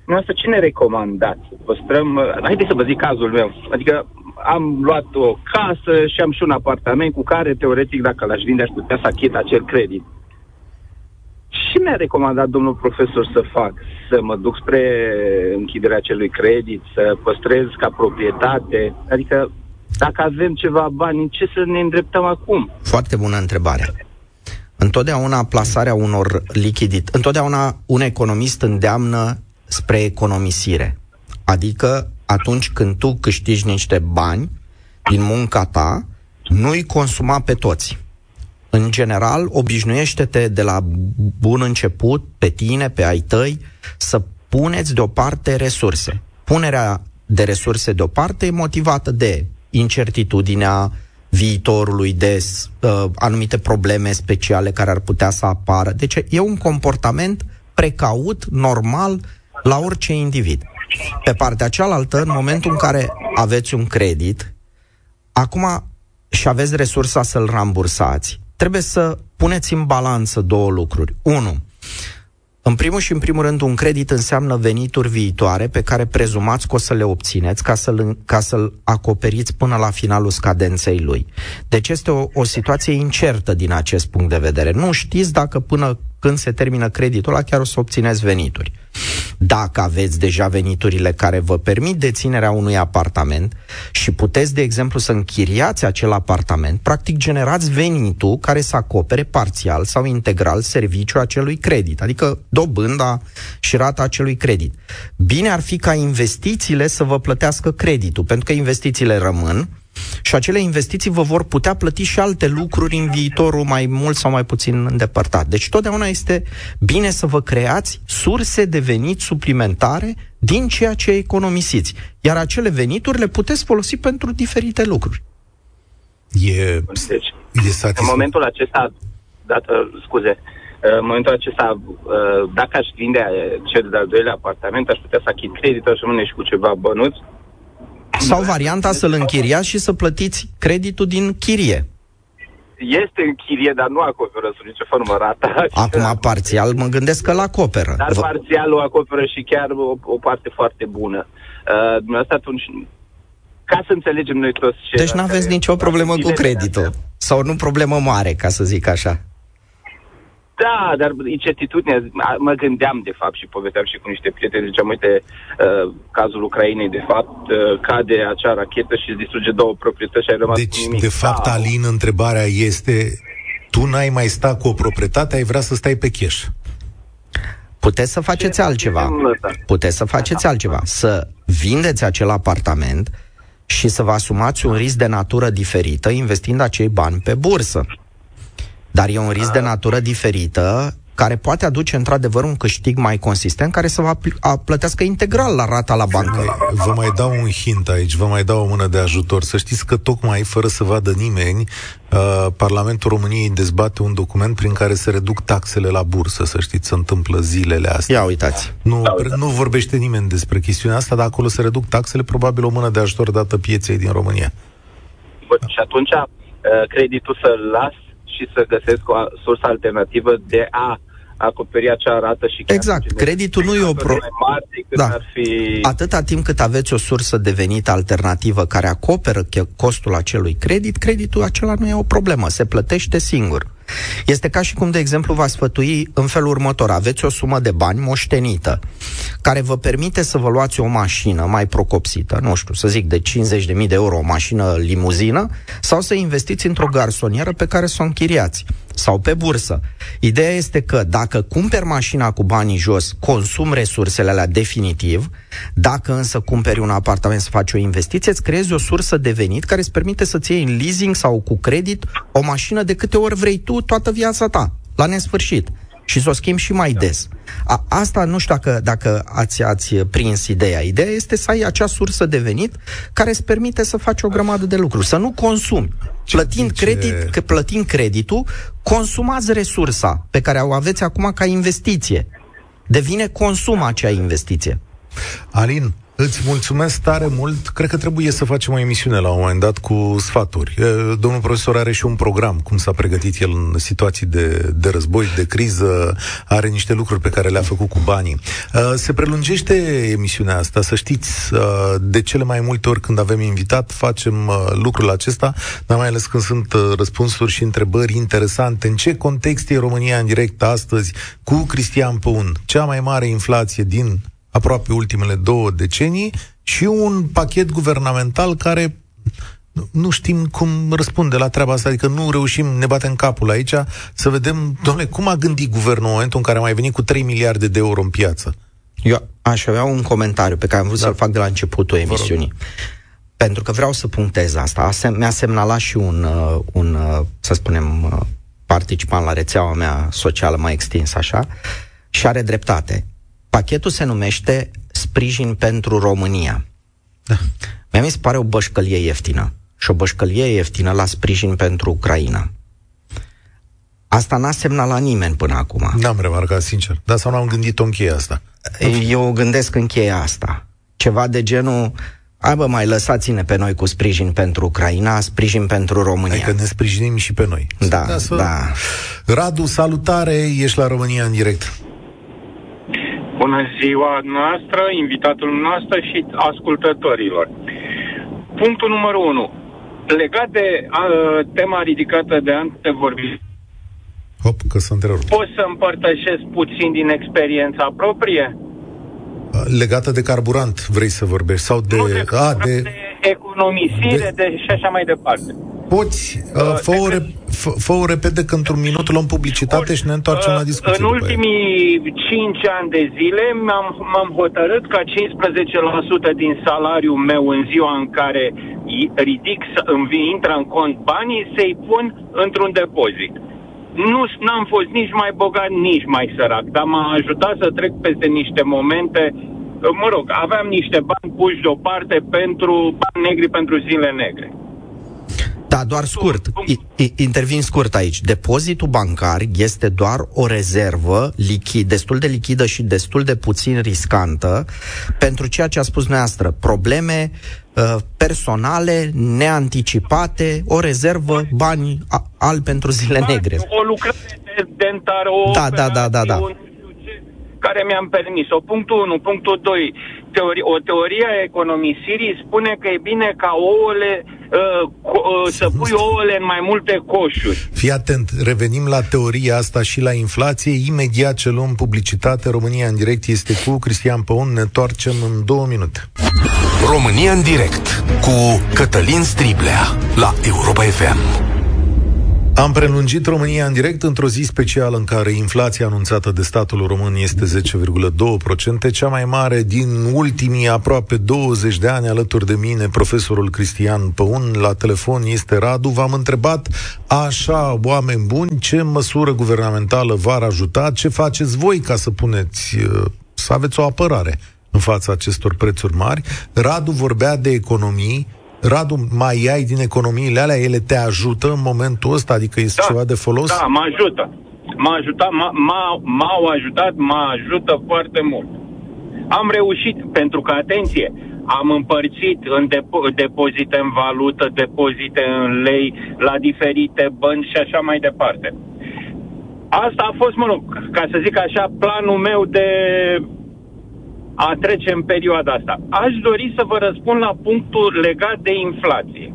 Noi asta ce ne recomandați? Păstrăm, uh, haideți să vă zic cazul meu. Adică am luat o casă și am și un apartament cu care, teoretic, dacă l-aș vinde, aș putea să achit acel credit. Ce mi-a recomandat domnul profesor să fac? Să mă duc spre închiderea acelui credit, să păstrez ca proprietate? Adică, dacă avem ceva bani, în ce să ne îndreptăm acum? Foarte bună întrebare. Întotdeauna plasarea unor lichidit, întotdeauna un economist îndeamnă spre economisire. Adică atunci când tu câștigi niște bani din munca ta, nu-i consuma pe toți. În general, obișnuiește-te de la bun început, pe tine, pe ai tăi, să puneți deoparte resurse. Punerea de resurse deoparte e motivată de incertitudinea viitorului, de uh, anumite probleme speciale care ar putea să apară. Deci e un comportament precaut, normal, la orice individ. Pe partea cealaltă, în momentul în care aveți un credit, acum și aveți resursa să-l rambursați, trebuie să puneți în balanță două lucruri. Unu, în primul și în primul rând, un credit înseamnă venituri viitoare pe care prezumați că o să le obțineți ca să-l, ca să-l acoperiți până la finalul scadenței lui. Deci este o, o situație incertă din acest punct de vedere. Nu știți dacă până când se termină creditul ăla chiar o să obțineți venituri. Dacă aveți deja veniturile care vă permit deținerea unui apartament și puteți, de exemplu, să închiriați acel apartament, practic generați venitul care să acopere parțial sau integral serviciul acelui credit, adică dobânda și rata acelui credit. Bine ar fi ca investițiile să vă plătească creditul, pentru că investițiile rămân, și acele investiții vă vor putea plăti și alte lucruri în viitorul mai mult sau mai puțin îndepărtat. Deci totdeauna este bine să vă creați surse de venit suplimentare din ceea ce economisiți. Iar acele venituri le puteți folosi pentru diferite lucruri. E, deci, e în momentul acesta, dată, scuze, în momentul acesta, dacă aș vinde cel de-al doilea apartament, aș putea să achit creditul și rămâne și cu ceva bănuți, sau varianta să-l închiriați și să plătiți creditul din chirie. Este în chirie, dar nu acoperă sub nicio formă rata. Acum, parțial, mă gândesc că l acoperă. Dar parțial o acoperă și chiar o, o parte foarte bună. Uh, asta atunci, ca să înțelegem noi toți ce... Deci nu aveți nicio problemă cu creditul. Sau nu problemă mare, ca să zic așa. Da, dar incertitudinea, mă gândeam de fapt și povesteam și cu niște prieteni, ziceam, uite, uh, cazul Ucrainei, de fapt, uh, cade acea rachetă și distruge două proprietăți și ai rămas Deci, cu nimic. de fapt, da. Alin, întrebarea este, tu n-ai mai sta cu o proprietate, ai vrea să stai pe cash. Puteți să faceți Ce altceva. Puteți să faceți altceva. Să vindeți acel apartament și să vă asumați un risc de natură diferită investind acei bani pe bursă. Dar e un risc de natură diferită care poate aduce într-adevăr un câștig mai consistent care să vă plătească integral la rata la bancă. Vă mai dau un hint aici, vă mai dau o mână de ajutor. Să știți că tocmai, fără să vadă nimeni, uh, Parlamentul României dezbate un document prin care se reduc taxele la bursă, să știți, se întâmplă zilele astea. Ia uitați. Nu, nu vorbește nimeni despre chestiunea asta, dar acolo se reduc taxele, probabil o mână de ajutor dată pieței din România. Bă, și atunci uh, creditul să-l las și să găsesc o sursă alternativă de a acoperi acea rată și chiar Exact. Creditul nu e o pro... da. ar fi... Atâta timp cât aveți o sursă de venit alternativă care acoperă costul acelui credit, creditul acela nu e o problemă, se plătește singur. Este ca și cum, de exemplu, v-aș sfătui în felul următor. Aveți o sumă de bani moștenită care vă permite să vă luați o mașină mai procopsită, nu știu, să zic de 50.000 de euro, o mașină limuzină, sau să investiți într-o garsonieră pe care să o închiriați sau pe bursă. Ideea este că dacă cumperi mașina cu banii jos, consum resursele alea definitiv, dacă însă cumperi un apartament să faci o investiție, îți creezi o sursă de venit care îți permite să-ți iei în leasing sau cu credit o mașină de câte ori vrei tu toată viața ta, la nesfârșit. Și să o schimbi și mai da. des. A, asta nu știu dacă, dacă ați, ați prins ideea. Ideea este să ai acea sursă de venit care îți permite să faci o grămadă de lucruri, să nu consumi. Plătind, ce... credit, că plătind creditul, consumați resursa pe care o aveți acum ca investiție. Devine consum acea investiție. Alin, Îți mulțumesc tare mult. Cred că trebuie să facem o emisiune la un moment dat cu sfaturi. Domnul profesor are și un program, cum s-a pregătit el în situații de, de război, de criză, are niște lucruri pe care le-a făcut cu banii. Se prelungește emisiunea asta, să știți, de cele mai multe ori când avem invitat, facem lucrul acesta, dar mai ales când sunt răspunsuri și întrebări interesante. În ce context e România în direct astăzi cu Cristian Păun? Cea mai mare inflație din aproape ultimele două decenii și un pachet guvernamental care nu știm cum răspunde la treaba asta, adică nu reușim, ne batem capul aici să vedem, domnule, cum a gândit guvernul în momentul în care a mai venit cu 3 miliarde de euro în piață? Eu aș avea un comentariu pe care am vrut da. să-l fac de la începutul emisiunii. Pentru că vreau să punctez asta. Mi-a semnalat și un, uh, un uh, să spunem, uh, participant la rețeaua mea socială mai extins așa, și are dreptate. Pachetul se numește Sprijin pentru România. Da. Mie mi se pare o bășcălie ieftină. Și o bășcălie ieftină la sprijin pentru Ucraina. Asta n-a semnat la nimeni până acum. N-am remarcat, sincer. Dar sau n-am gândit-o în cheia asta? Eu gândesc în cheia asta. Ceva de genul... Hai bă, mai lăsați-ne pe noi cu sprijin pentru Ucraina, sprijin pentru România. Adică ne sprijinim și pe noi. Da, da. Să... da. Radu, salutare, ești la România în direct. Bună ziua noastră, invitatul noastră și ascultătorilor. Punctul numărul 1. Legat de uh, tema ridicată de antevorbitor, Hop, că sunt întrerupt. Pot să împărtășesc puțin din experiența proprie? Legată de carburant, vrei să vorbești? Sau de... Nu de, a, de, de economisire de... de, și așa mai departe poți, uh, fă, o re- fă, fă o repede că într-un minut luăm publicitate și ne întoarcem la discuție. În ultimii 5 ani de zile m-am, m-am hotărât ca 15% din salariul meu în ziua în care ridic, îmi intră în cont banii, să-i pun într-un depozit. Nu n-am fost nici mai bogat, nici mai sărac, dar m-a ajutat să trec peste niște momente mă rog, aveam niște bani puși deoparte pentru bani negri pentru zile negre. Da, doar scurt. I, intervin scurt aici. Depozitul bancar este doar o rezervă lichid, destul de lichidă și destul de puțin riscantă pentru ceea ce a spus noastră. Probleme uh, personale, neanticipate, o rezervă, bani al pentru zile negre. O lucrare dentară, o da, da, da, da, da. Care mi-am permis-o. Punctul 1. Punctul 2 teori, o teorie a economisirii spune că e bine ca ouăle uh, co- uh, să pui ouăle în mai multe coșuri. Fii atent, revenim la teoria asta și la inflație. Imediat ce luăm publicitate, România în direct este cu Cristian Păun. Ne întoarcem în două minute. România în direct cu Cătălin Striblea la Europa FM. Am prelungit România în direct într-o zi specială în care inflația anunțată de statul român este 10,2%, cea mai mare din ultimii aproape 20 de ani alături de mine, profesorul Cristian Păun. La telefon este Radu. V-am întrebat așa, oameni buni, ce măsură guvernamentală v-ar ajuta, ce faceți voi ca să puneți, să aveți o apărare în fața acestor prețuri mari. Radu vorbea de economii, Radu, mai ai din economiile alea, ele te ajută în momentul ăsta? Adică este da, ceva de folos? Da, mă ajută. M-a ajutat, m-a, m-au ajutat, mă ajută foarte mult. Am reușit, pentru că, atenție, am împărțit în depo- depozite în valută, depozite în lei, la diferite bănci și așa mai departe. Asta a fost, mă rog, ca să zic așa, planul meu de a trece în perioada asta. Aș dori să vă răspund la punctul legat de inflație.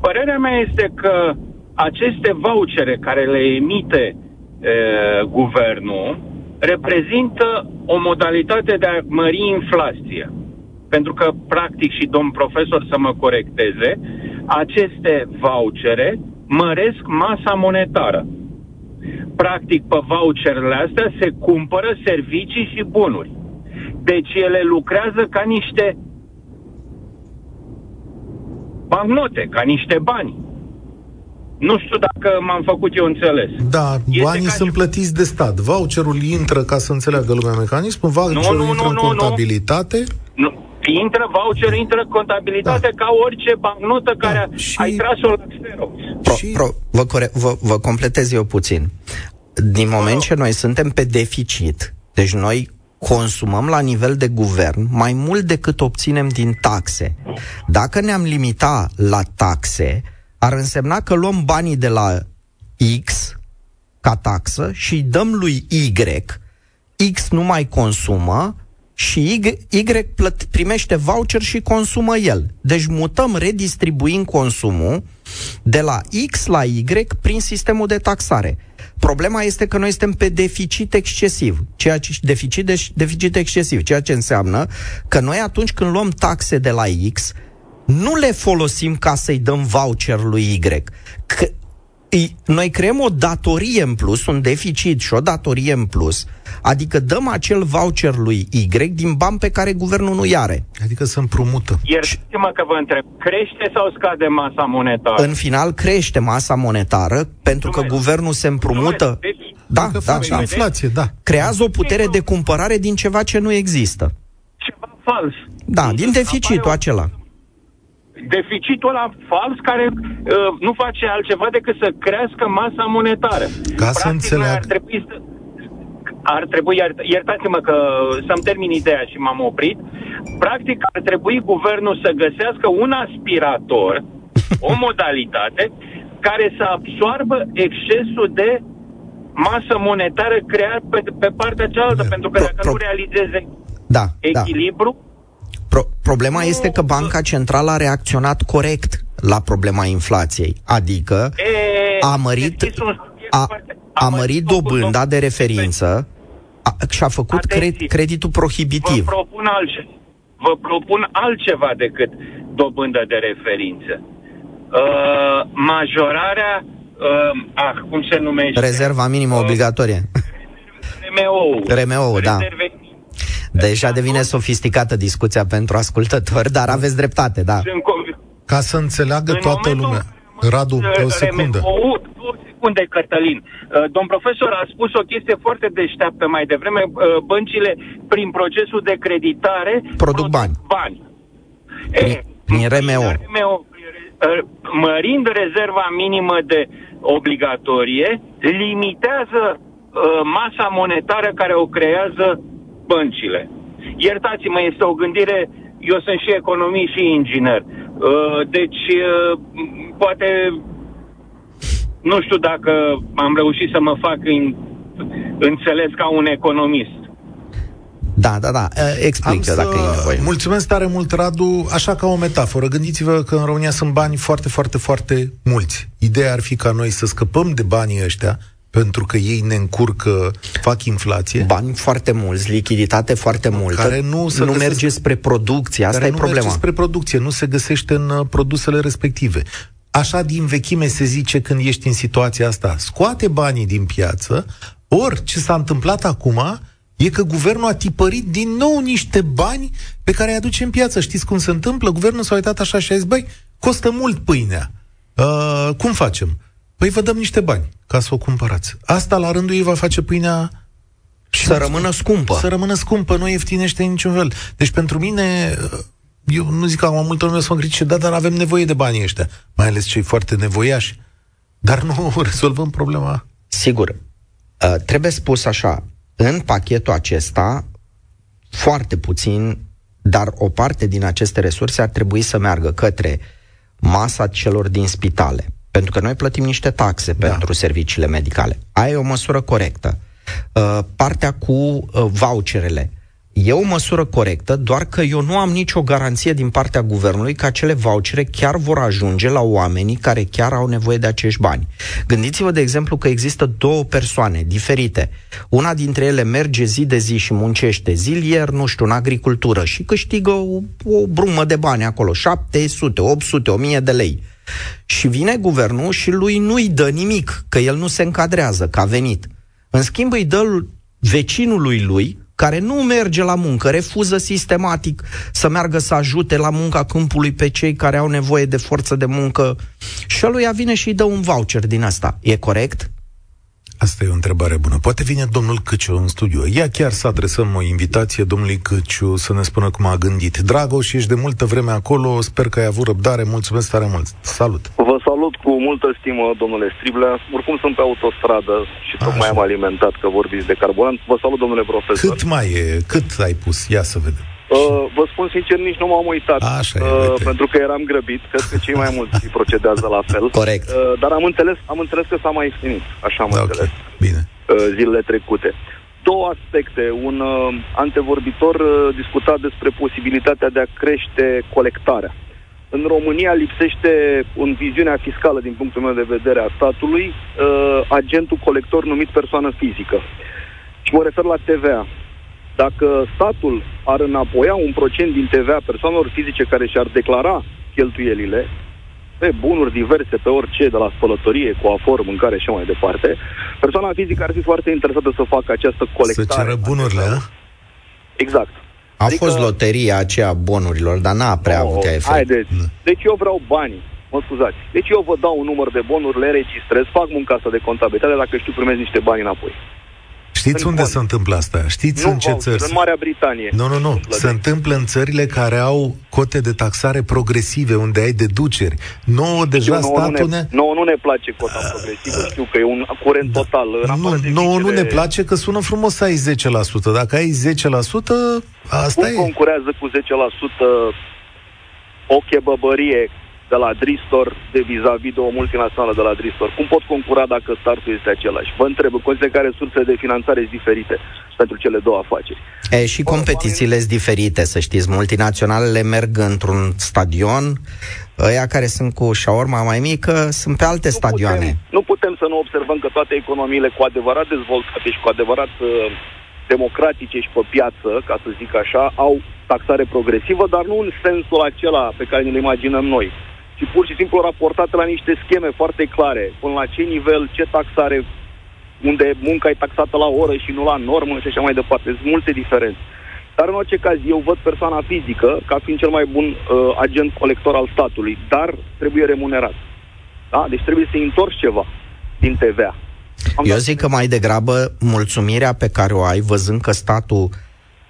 Părerea mea este că aceste vouchere care le emite e, guvernul reprezintă o modalitate de a mări inflația. Pentru că, practic, și domn profesor să mă corecteze, aceste vouchere măresc masa monetară. Practic, pe voucherele astea se cumpără servicii și bunuri. Deci ele lucrează ca niște bancnote, ca niște bani. Nu știu dacă m-am făcut eu înțeles. Da, Este banii ca sunt și- plătiți de stat. Voucherul intră, ca să înțeleagă lumea mecanismul, voucherul nu, intră nu, în nu, nu. contabilitate. Nu. Intră voucher, intră în contabilitate ca orice bancnotă care Da. și- ai tras-o la Xerox. Pro, Și- pro, vă, core, vă, vă completez eu puțin. Din moment ce noi suntem pe deficit, deci noi consumăm la nivel de guvern mai mult decât obținem din taxe. Dacă ne-am limita la taxe, ar însemna că luăm banii de la X ca taxă și îi dăm lui Y. X nu mai consumă și Y, y plăt, primește voucher și consumă el. Deci mutăm, redistribuim consumul de la X la Y prin sistemul de taxare. Problema este că noi suntem pe deficit excesiv, ceea ce deficit, de, deficit excesiv, ceea ce înseamnă că noi atunci când luăm taxe de la X, nu le folosim ca să-i dăm voucher lui Y. Că, îi- noi creăm o datorie în plus, un deficit și o datorie în plus, adică dăm acel voucher lui Y din bani pe care guvernul nu are. Adică se împrumută. Iertați-mă că vă întreb, crește sau scade masa monetară? În final crește masa monetară pentru că Mulțumesc. guvernul se împrumută. Mulțumesc. Deci, Da, Că da, face da. inflație, da. Creează o putere de cumpărare din ceva ce nu există. ceva fals. Da, din deficitul Apare acela. O- Deficitul ăla fals care uh, nu face altceva decât să crească masa monetară. Ca să Practic, înțeleag. noi Ar trebui să... Ar trebui, iert- iertați-mă că să-mi termin ideea și m-am oprit. Practic ar trebui guvernul să găsească un aspirator, o modalitate, care să absoarbă excesul de masă monetară creat pe, pe partea cealaltă, Pro- pentru că dacă pro- nu realizeze Da, da. Echilibru, Pro- problema este că Banca Centrală a reacționat corect la problema inflației, adică E, a mărit, deschizi un subiect a, foarte- a am mărit făcut dobânda o- de referință a, și a făcut cre, Atenție. creditul Vă prohibitiv. propun altceva. Vă propun altceva decât dobândă de referință. Uh, majorarea, uh, ah, cum se numește? Rezerva minimă obligatorie. RMO. RMO, da. Rezerve- Deja devine sofisticată discuția pentru ascultători, dar aveți dreptate, da. Sunt convins. Ca să înțeleagă În toată momentul lumea. în care Radu, am pe o pus, secundă. RMO, două secunde, Cătălin. Uh, Domn profesor a spus o chestie foarte deșteaptă mai devreme. Uh, Băncile, prin procesul de creditare, Produc bani. bani. Prin- prin RMO. RMO, uh, mărind rezerva minimă de obligatorie, limitează uh, masa monetară care o creează băncile. Iertați-mă, este o gândire, eu sunt și economist și inginer. Uh, Deci, uh, m- poate, nu știu dacă am reușit să mă fac în, înțeles ca un economist. Da, da, da. Eh, Explică dacă e nevoie. Mulțumesc tare mult, Radu. Așa ca o metaforă. Gândiți-vă că în România sunt bani foarte, foarte, foarte mulți. Ideea ar fi ca noi să scăpăm de banii ăștia, pentru că ei ne încurcă, fac inflație. Bani foarte mulți, lichiditate foarte multă, care nu se nu găsesc- merge spre producție, asta care e nu problema. merge spre producție, nu se găsește în uh, produsele respective. Așa din vechime se zice când ești în situația asta. Scoate banii din piață, ori ce s-a întâmplat acum e că guvernul a tipărit din nou niște bani pe care îi aduce în piață. Știți cum se întâmplă? Guvernul s-a uitat așa și a zis, băi, costă mult pâinea. Uh, cum facem? Păi vă dăm niște bani ca să o cumpărați. Asta la rândul ei va face pâinea Și să rămână scumpă. să rămână scumpă, nu ieftinește în niciun fel. Deci pentru mine, eu nu zic că am multă lume să mă critique, da, dar avem nevoie de banii ăștia, mai ales cei foarte nevoiași. Dar nu rezolvăm problema. Sigur. Uh, trebuie spus așa, în pachetul acesta, foarte puțin, dar o parte din aceste resurse ar trebui să meargă către masa celor din spitale. Pentru că noi plătim niște taxe Da. pentru serviciile medicale. Aia e o măsură corectă. Uh, partea cu uh, voucherele. E o măsură corectă, doar că eu nu am nicio garanție din partea guvernului că acele vouchere chiar vor ajunge la oamenii care chiar au nevoie de acești bani. Gândiți-vă, de exemplu, că există două persoane diferite. Una dintre ele merge zi de zi și muncește zilier, nu știu, în agricultură și câștigă o, o brumă de bani acolo, 700, 800, 1000 de lei. Și vine guvernul și lui nu-i dă nimic, că el nu se încadrează, că a venit. În schimb îi dă vecinului lui, care nu merge la muncă, refuză sistematic să meargă să ajute la munca câmpului pe cei care au nevoie de forță de muncă și lui vine și îi dă un voucher din asta. E corect? Asta e o întrebare bună. Poate vine domnul Căciu în studio. Ia chiar să adresăm o invitație domnului Căciu să ne spună cum a gândit. Dragoș, ești de multă vreme acolo, sper că ai avut răbdare, mulțumesc tare mult. Salut! Vă salut cu multă stimă, domnule Striblea. Oricum sunt pe autostradă și Așa. tocmai am alimentat că vorbiți de carburant. Vă salut, domnule profesor. Cât mai e? Cât ai pus? Ia să vedem. Uh, vă spun sincer, nici nu m-am uitat. Așa e, uh, pentru că eram grăbit. Cred că cei mai mulți procedează la fel. Corect. Uh, dar am înțeles, am înțeles că s-a mai extins. Așa am okay. înțeles. Bine. Uh, zilele trecute. Două aspecte. Un uh, antevorbitor uh, discuta despre posibilitatea de a crește colectarea. În România lipsește, în viziunea fiscală, din punctul meu de vedere, a statului, uh, agentul colector numit persoană fizică. Și mă refer la TVA. Dacă statul ar înapoia un procent din TVA persoanelor fizice care și-ar declara cheltuielile, pe bunuri diverse, pe orice, de la spălătorie, coafor, mâncare și mai departe, persoana fizică ar fi foarte interesată să facă această colectare. Să ceră bunurile, Exact. A adică... fost loteria aceea bonurilor, dar n-a prea no, avut efect. Haideți. Deci eu vreau bani. Mă scuzați. Deci eu vă dau un număr de bonuri, le registrez, fac munca asta de contabilitate, dacă știu primez niște bani înapoi. Știți unde se întâmplă asta? Știți nu în ce țări? În Marea Britanie. Nu, nu, nu. Se întâmplă în țările care au cote de taxare progresive, unde ai deduceri. Nouă deja știu, statul ne... Nouă nu ne place cota uh, progresivă, știu că e un curent da. total. Nu, nouă nu ne place că sună frumos să ai 10%. Dacă ai 10%, asta Cum e. concurează cu 10% o chebăbărie de la Dristor de vis-a-vis de o multinațională de la Dristor. Cum pot concura dacă startul este același? Vă întreb, în consider care sursele de finanțare sunt diferite pentru cele două afaceri. E, și competițiile sunt diferite, să știți. Multinaționalele merg într-un stadion, ăia care sunt cu șaorma mai mică sunt pe alte nu stadioane. Putem, nu putem să nu observăm că toate economiile cu adevărat dezvoltate și cu adevărat uh, democratice și pe piață, ca să zic așa, au taxare progresivă, dar nu în sensul acela pe care ne-l imaginăm noi ci pur și simplu raportate la niște scheme foarte clare, până la ce nivel, ce taxare, unde munca e taxată la oră și nu la normă și așa mai departe. Sunt multe diferențe. Dar în orice caz, eu văd persoana fizică ca fiind cel mai bun uh, agent colector al statului, dar trebuie remunerat. Da? Deci trebuie să întorci ceva din TVA. Am eu zic că mai degrabă mulțumirea pe care o ai văzând că statul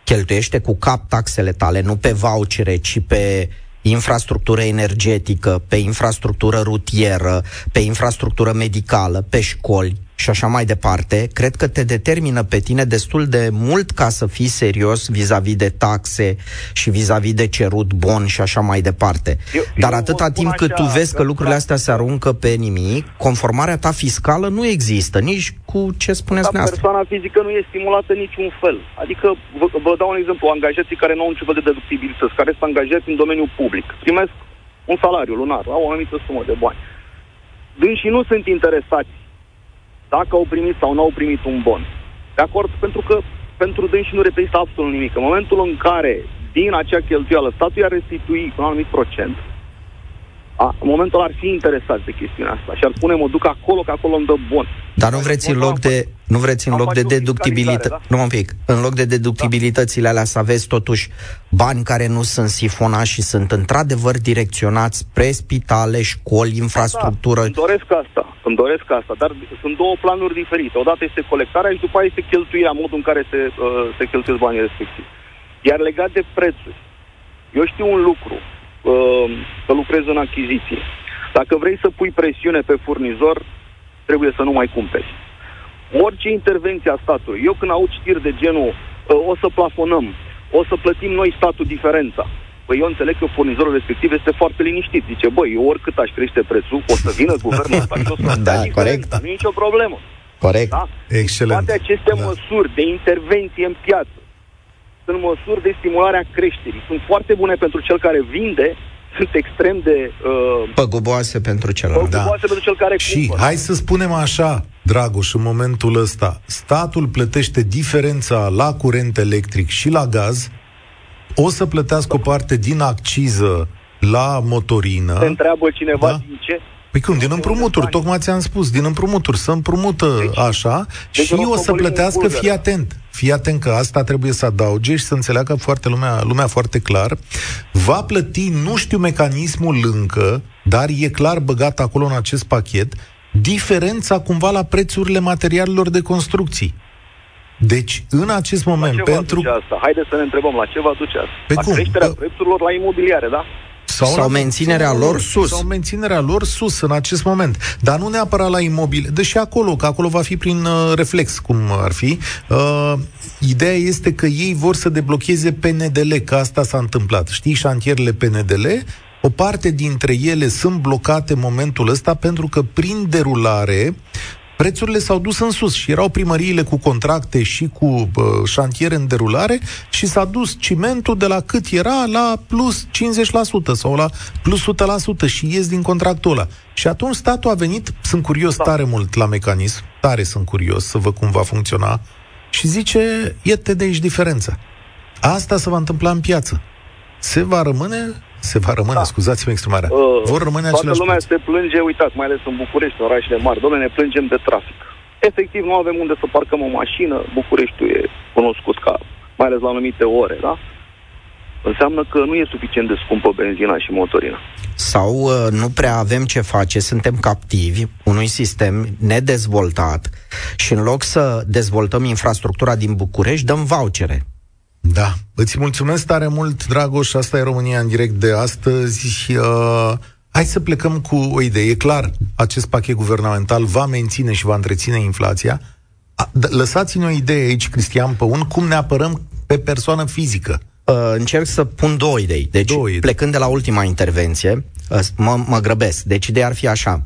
cheltuiește cu cap taxele tale, nu pe vouchere, ci pe infrastructură energetică, pe infrastructură rutieră, pe infrastructură medicală, pe școli și așa mai departe, cred că te determină pe tine destul de mult ca să fii serios vis-a-vis de taxe și vis-a-vis de cerut bon și așa mai departe. Eu, Dar eu atâta timp cât tu vezi că lucrurile astea se aruncă pe nimic, conformarea ta fiscală nu există, nici cu ce spuneți dumneavoastră. persoana fizică nu e stimulată niciun fel. Adică, vă, vă dau un exemplu, angajații care nu au niciun fel de deductibilități, care sunt angajați în domeniul public, primesc un salariu lunar, au o anumită sumă de bani. și nu sunt interesați dacă au primit sau nu au primit un bon. De acord? Pentru că pentru dânsi nu reprezintă absolut nimic. În momentul în care din acea cheltuială statul i-ar restitui un anumit procent, a, în momentul ar fi interesat de chestiunea asta și ar spune, mă duc acolo, că acolo îmi dă bun. Dar nu vreți în loc de, nu vreți în loc de deductibilitate, da? nu un pic, în loc de deductibilitățile alea să aveți totuși bani care nu sunt sifonați și sunt într-adevăr direcționați spre spitale, școli, infrastructură. Da, îmi doresc asta, îmi doresc asta, dar sunt două planuri diferite. Odată este colectarea și după aceea este cheltuirea, modul în care se, uh, se cheltuiesc banii respectivi. Iar legat de prețuri, eu știu un lucru, uh, să lucrez în achiziție. Dacă vrei să pui presiune pe furnizor, trebuie să nu mai cumperi. Orice intervenție a statului, eu când aud știri de genul uh, o să plafonăm, o să plătim noi statul diferența, Păi eu înțeleg că furnizorul respectiv este foarte liniștit. Zice, băi, eu oricât aș crește prețul, o să vină guvernul ăsta și o să da, corect. Nu e nicio problemă. Corect. Da? Excelent. Toate aceste da. măsuri de intervenție în piață sunt măsuri de stimulare a creșterii. Sunt foarte bune pentru cel care vinde, sunt extrem de... Uh, păguboase pentru celălalt. Păguboase da. pentru cel care Și cumpără. hai să spunem așa, Dragoș, în momentul ăsta, statul plătește diferența la curent electric și la gaz, o să plătească o parte din acciză la motorină. Se întreabă cineva da? din ce? Păi cum, din împrumuturi, tocmai ți-am spus, din împrumuturi, să împrumută deci, așa deci și o să plătească, fii atent, fii atent că asta trebuie să adauge și să înțeleagă foarte lumea, lumea foarte clar, va plăti, nu știu mecanismul încă, dar e clar băgat acolo în acest pachet, diferența cumva la prețurile materialelor de construcții. Deci, în acest moment, la ce pentru... Va duce asta? Haideți să ne întrebăm la ce va duce asta. Pe la cum? creșterea Ă- prețurilor la imobiliare, da? Sau, sau menținerea sau, lor sus. Sau menținerea lor sus în acest moment. Dar nu neapărat la imobil, deși acolo, că acolo va fi prin uh, reflex, cum ar fi. Uh, ideea este că ei vor să deblocheze PNDL, că asta s-a întâmplat. Știi, șantierele PNDL, o parte dintre ele sunt blocate în momentul ăsta pentru că prin derulare prețurile s-au dus în sus și erau primăriile cu contracte și cu uh, șantiere în derulare și s-a dus cimentul de la cât era la plus 50% sau la plus 100% și ies din contractul ăla. Și atunci statul a venit, sunt curios da. tare mult la mecanism, tare sunt curios să văd cum va funcționa și zice, iete de aici diferența. Asta se va întâmpla în piață. Se va rămâne se va rămâne, da. scuzați-mă exprimarea, uh, vor rămâne toată aceleași lumea se plânge, uitați, mai ales în București, în orașele mari, domnule, ne plângem de trafic. Efectiv, nu avem unde să parcăm o mașină, Bucureștiul e cunoscut ca, mai ales la anumite ore, da? Înseamnă că nu e suficient de scumpă benzina și motorina. Sau uh, nu prea avem ce face, suntem captivi unui sistem nedezvoltat și în loc să dezvoltăm infrastructura din București, dăm vouchere da, îți mulțumesc tare mult, Dragoș, asta e România în direct de astăzi. Uh, hai să plecăm cu o idee. E clar, acest pachet guvernamental va menține și va întreține inflația. Lăsați-ne o idee aici, Cristian Păun, cum ne apărăm pe persoană fizică. Uh, încerc să pun două idei. Deci, două idei. plecând de la ultima intervenție, uh, mă, mă grăbesc. Deci, ideea ar fi așa.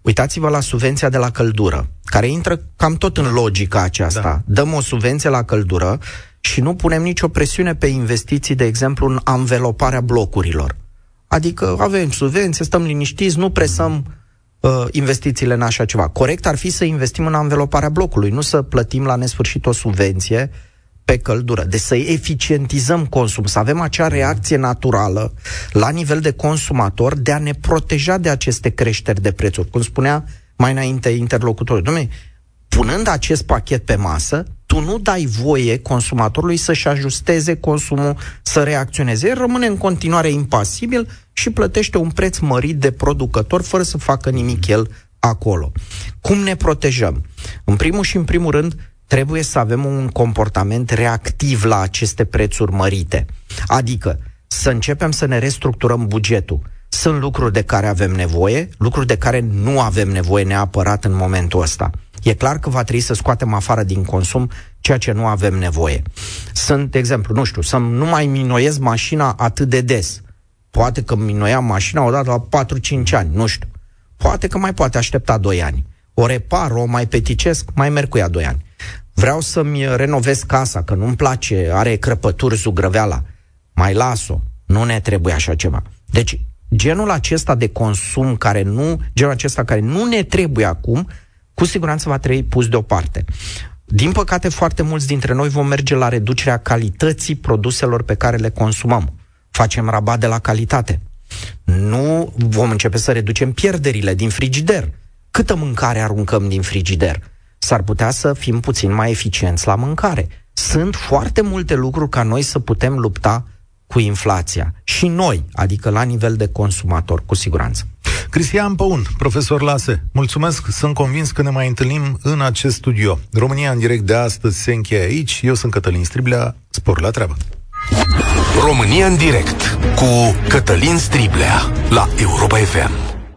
Uitați-vă la subvenția de la căldură, care intră cam tot în logica aceasta. Da. Dăm o subvenție la căldură și nu punem nicio presiune pe investiții, de exemplu, în anveloparea blocurilor. Adică avem subvenție, stăm liniștiți, nu presăm uh, investițiile în așa ceva. Corect ar fi să investim în anveloparea blocului, nu să plătim la nesfârșit o subvenție pe căldură. Deci să eficientizăm consum, să avem acea reacție naturală la nivel de consumator de a ne proteja de aceste creșteri de prețuri. Cum spunea mai înainte interlocutorul, domnule, punând acest pachet pe masă, tu nu dai voie consumatorului să-și ajusteze consumul, să reacționeze. El rămâne în continuare impasibil și plătește un preț mărit de producător fără să facă nimic el acolo. Cum ne protejăm? În primul și în primul rând, trebuie să avem un comportament reactiv la aceste prețuri mărite. Adică să începem să ne restructurăm bugetul. Sunt lucruri de care avem nevoie, lucruri de care nu avem nevoie neapărat în momentul ăsta. E clar că va trebui să scoatem afară din consum ceea ce nu avem nevoie. Sunt, de exemplu, nu știu, să nu mai minoiez mașina atât de des. Poate că minoiam mașina odată la 4-5 ani, nu știu. Poate că mai poate aștepta 2 ani. O repar, o mai peticesc, mai merg cu ea 2 ani. Vreau să-mi renovez casa, că nu-mi place, are crăpături, zugrăveala. Mai las-o. Nu ne trebuie așa ceva. Deci, genul acesta de consum care nu, genul acesta care nu ne trebuie acum, cu siguranță va trebui pus deoparte. Din păcate, foarte mulți dintre noi vom merge la reducerea calității produselor pe care le consumăm. Facem rabat de la calitate. Nu vom începe să reducem pierderile din frigider. Câtă mâncare aruncăm din frigider? S-ar putea să fim puțin mai eficienți la mâncare. Sunt foarte multe lucruri ca noi să putem lupta cu inflația. Și noi, adică la nivel de consumator, cu siguranță. Cristian Păun, profesor Lase, mulțumesc, sunt convins că ne mai întâlnim în acest studio. România în direct de astăzi se încheie aici, eu sunt Cătălin Striblea, spor la treabă. România în direct cu Cătălin Striblea la Europa FM.